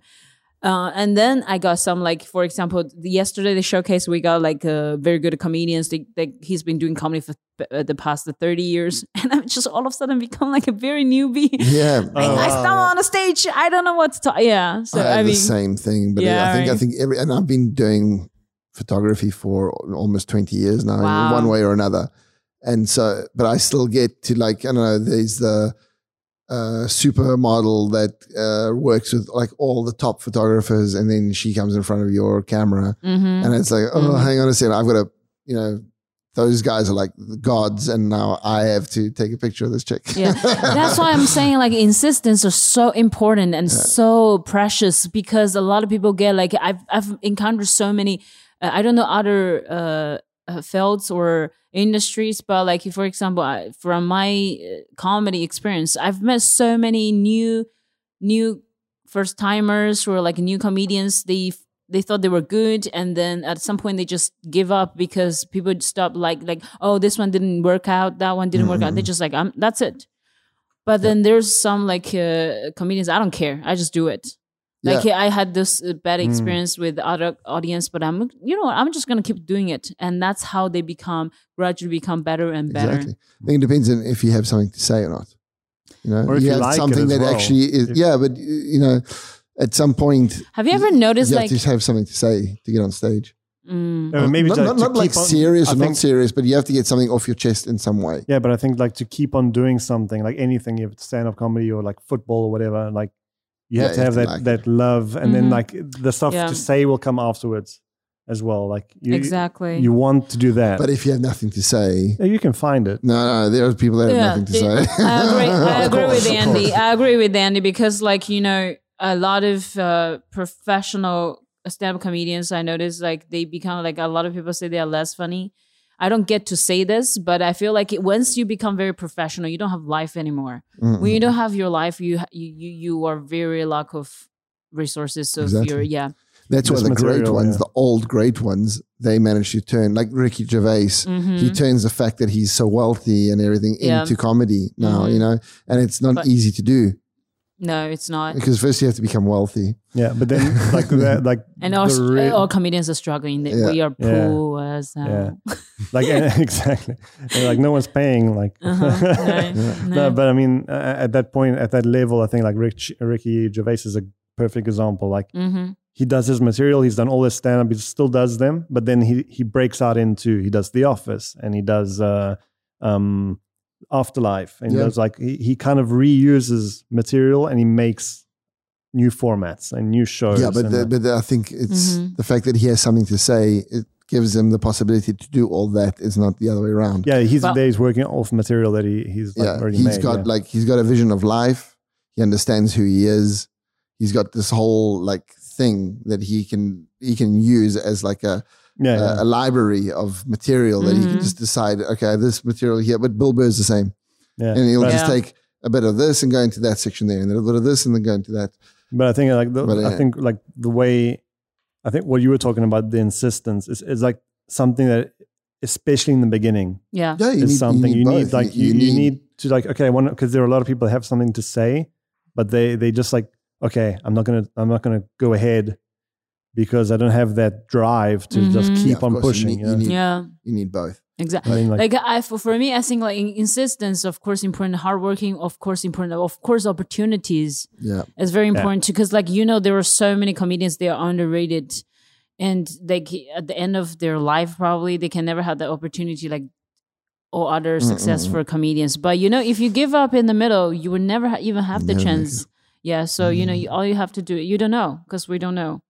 Uh, and then I got some like, for example, yesterday the showcase we got like uh, very good comedians. They, they, he's been doing comedy for b- uh, the past 30 years and i've just all of a sudden become like a very newbie Yeah. I, Oh, I wow, stumble yeah. on a stage i don't know what to talk yeah so I i, mean the same thing, but Yeah, I think I think every and I've been doing photography for almost twenty years now, Wow. in one way or another. And so, but I still get to like I don't know. There's the uh, supermodel that uh, works with like all the top photographers, and then she comes in front of your camera, Mhm. and it's like, oh, Mhm. hang on a second, I've got to, you know. Those guys are like the gods, and now I have to take a picture of this chick. yeah that's why i'm saying like insistence are so important and so precious because a lot of people get like i've i've encountered so many uh, i don't know other uh, uh fields or industries but like for example I, from my uh, comedy experience i've met so many new new first timers who are like new comedians. They they thought they were good and then at some point they just give up because people stop like like oh this one didn't work out that one didn't work out. They're just like i'm that's it. But then there's some like uh, comedians i don't care. I just do it like i had this uh, bad experience with other audience but i'm you know i'm just gonna keep doing it and that's how they become gradually become better and better Exactly. I think it depends on if you have something to say or not. You know, Or if you have like it something as that well. actually is. If- yeah, but you know, at some point, have you ever noticed you like have to have something to say to get on stage. mm, Uh, maybe not to- not, to not like on- serious I or think- not serious, but you have to get something off your chest in some way. Yeah, but I think like to keep on doing something, like anything, if have stand up comedy or like football or whatever, like you have Yeah, to have that like that love, and then Mhm. like the stuff Yeah. to say will come afterwards as well. Like you, exactly you want to do that, But if you have nothing to say, you can find it. no, no, there are people that have nothing to say. I agree. I agree course, with Andy. I agree with Andy because, like, you know, a lot of uh, professional stand-up comedians I notice, like, they become like a lot of people say they are less funny. I don't get to say this, but I feel like it, once you become very professional, you don't have life anymore. Mm-mm. When you don't have your life, you you you, you are very lack of resources So Exactly. your yeah. That's why This the great ones, yeah. the old great ones, they manage to turn like Ricky Gervais. Mhm. He turns the fact that he's so wealthy and everything Yeah. into comedy now, Mhm. you know, and it's not But- easy to do No, it's not. because first you have to become wealthy. Yeah, but then like that, like And all, the re- all comedians are struggling. Yeah. We are Yeah. poor as hell. Yeah. like exactly, And, like no one's paying. Like Uh-huh. Right. no, No. but I mean, uh, at that point, at that level, I think like Rich, Ricky Gervais is a perfect example. Like hmm he does his material, he's done all his stand up, he still does them, but then he he breaks out into he does The Office and he does uh, um, Afterlife and he Yeah. does like he, he kind of reuses material and he makes new formats and new shows. Yeah, but the, but I think it's Mhm. the fact that he has something to say. It gives him the possibility to do all that. It's not the other way around. yeah, he's Well- he's working off material that he he's like yeah. already He's made. got yeah. like he's got a vision of life. He understands who he is. He's got this whole like thing that he can he can use as like a yeah, a, yeah. a library of material that he can Mhm. just decide. Okay, this material here, but Bill Burr's the same, yeah. and he'll But- just Yeah. take a bit of this and go into that section there, and then a bit of this and then go into that. But I think like the, But, I uh, think like the way I think what you were talking about the insistence is, is like something that especially in the beginning Yeah. Yeah, you is need, something you need, both. like you, you, need, to like okay one because there are a lot of people that have something to say but they they just like okay I'm not gonna I'm not gonna go ahead because I don't have that drive to just Mhm. keep Yeah, on course, you pushing need- you you need- Yeah. you need both. Exactly. I mean like, Like I, for, for me, I think like insistence, of course, important. Hardworking, of course, important. Of course, opportunities Yeah, it's very Yeah. important too. Because like you know, there are so many comedians they are underrated, and they ca- at the end of their life probably they can never have the opportunity like or other successful comedians. But you know, if you give up in the middle, you will never ha- even have the Never chance. Yeah. So you know, you, all you have to do, you don't know because we don't know.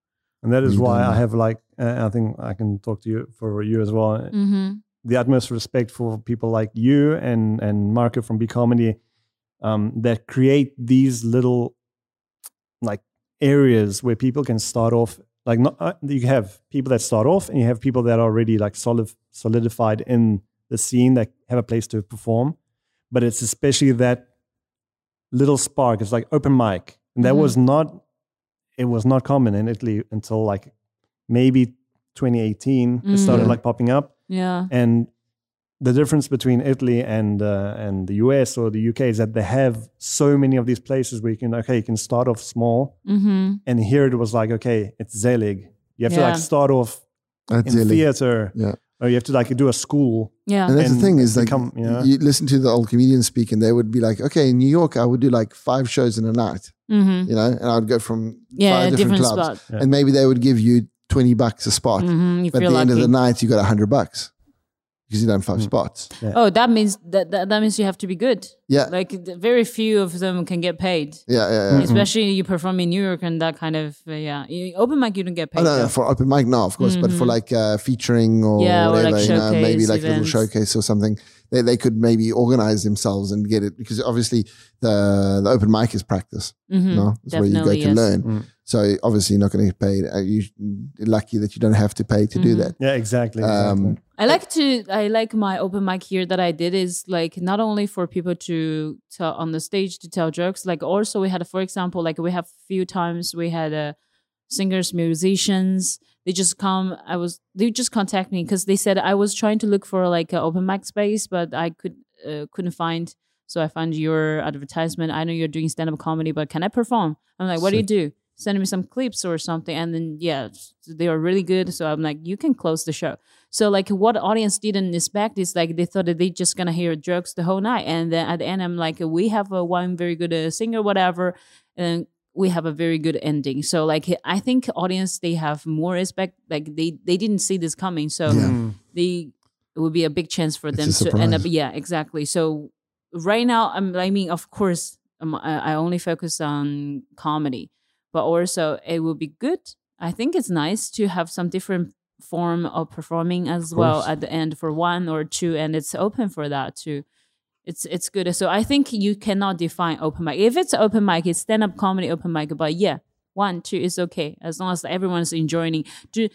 And that is You why I have like uh, I think I can talk to you for you as well Mm-hmm. the utmost respect for people like you and and Marco from B Comedy um, that create these little like areas where people can start off like not uh, you have people that start off and you have people that are already like solid solidified in the scene that have a place to perform but it's especially that little spark it's like open mic and that Mhm. was not it was not common in Italy until like maybe 2018 it started Mm. like popping up Yeah. and the difference between Italy and uh, and the US or the UK is that they have so many of these places where you can okay you can start off small Mm-hmm. and here it was like okay it's Zelig you have to like start off that's in really, theater Yeah. Oh, you have to like do a school. Yeah. And that's And the thing is like become- yeah. you listen to the old comedians speak, and they would be like, "Okay, in New York, I would do like five shows in a night, hmm you know, and I would go from Yeah, five different, different clubs, spot. and maybe they would give you twenty bucks a spot, hmm but at feel the end of the night, you got a hundred bucks because you done five Mm. spots. oh, that means that, that that means you have to be good. Yeah, Like very few of them can get paid. yeah, yeah. yeah. Especially you perform in New York and that kind of uh, yeah. You- Open mic you don't get paid. Oh, no, no, for open mic, no, of course, but for Mhm. like uh, featuring or Yeah, or whatever, like you know, maybe showcase like a little showcase or something, they, they could maybe organize themselves and get it because obviously the the open mic is practice, Mhm. no, it's where you go to yes. learn. Mm. So obviously, you're not going to get paid. Uh, you lucky that you don't have to pay to do Mhm. that. Yeah, exactly. exactly. I like to I like my open mic here that I did is like not only for people to tell on the stage to tell jokes, like also we had for example, like we have few times we had uh, singers, musicians. They just come. I was they just contact me because they said I was trying to look for like an open mic space, but I could uh, couldn't find. So I found your advertisement. I know you're doing stand up comedy, but can I perform? I'm like, what do you do? Send me some clips or something, and then yeah, they are really good. So I'm like, you can close the show. So like what audience didn't expect is like they thought that they just gonna hear jokes the whole night, and then at the end I'm like, we have a one very good uh, singer, whatever, and we have a very good ending. So like I think audience they have more respect. Like they they didn't see this coming, so Yeah. Mm. they it would be a big chance for It's them a to end up. Yeah, exactly. So right now I'm I mean of course um, I I only focus on comedy, but also it would be good. I think it's nice to have some different form of performing as well at the end for one or two, and it's open for that too. It's it's good. So I think you cannot define open mic. If it's open mic, it's stand up comedy open mic. But yeah, one two is okay as long as everyone's enjoying. Do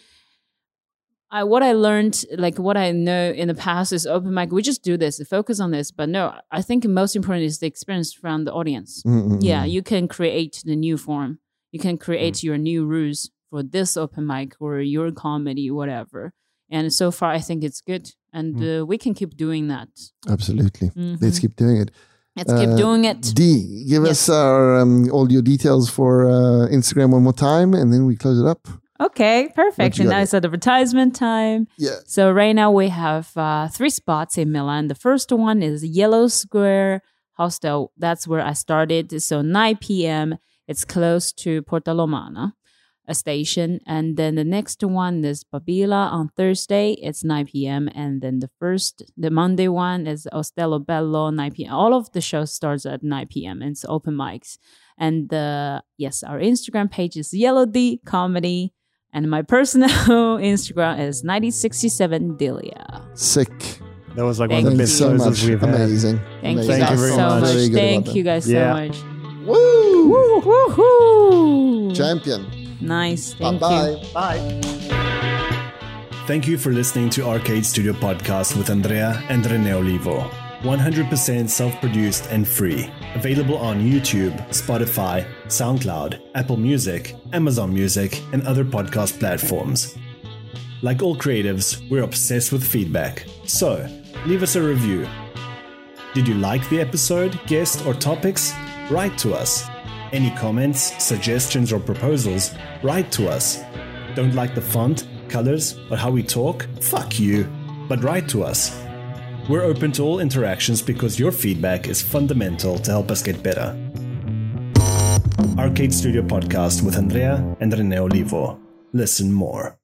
I what I learned, like what I know in the past is open mic. We just do this, focus on this. But no, I think most important is the experience from the audience. mm, mm, Yeah, mm. you can create the new form. You can create your new rules for this open mic or your comedy, whatever. And so far, I think it's good, and uh, we can keep doing that. absolutely. Mhm. Let's keep doing it. Let's keep uh, doing it. D, give Yes. us our um, all your details for uh, Instagram one more time, and then we close it up. Okay, perfect. And now it? it's advertisement time. Yeah. So right now we have uh, three spots in Milan. The first one is Yellow Square Hostel. That's where I started. So 9 p.m. It's close to Porta Romana, a station. And then the next one is Babila on Thursday. It's 9 p.m. And then the first, the Monday one is Ostello Bello, 9 p.m. All of the shows starts at 9 p.m. It's open mics. And uh, yes, our Instagram page is Yellow D Comedy. And my personal Instagram is 9067 Delia. Sick. That was like Thank one of the Thanks best so shows much. that we've had. Amazing. Thank Amazing. you Thank you very so much. much. Very Thank you that. guys Yeah. so much. Woo! Woo! Woohoo! Champion. Nice. Bye-bye. you. Bye. Thank you for listening to Arcade Studio Podcast with Andrea and Rene Olivo. 100% self produced and free. Available on YouTube, Spotify, SoundCloud, Apple Music, Amazon Music, and other podcast platforms. Like all creatives, we're obsessed with feedback. So, leave us a review. Did you like the episode, guest, or topics? Write to us. Any comments, suggestions, or proposals? Write to us. Don't like the font, colors, or how we talk? Fuck you. But write to us. We're open to all interactions because your feedback is fundamental to help us get better. Arcade Studio Podcast with Andrea and Rene Olivo. Listen more.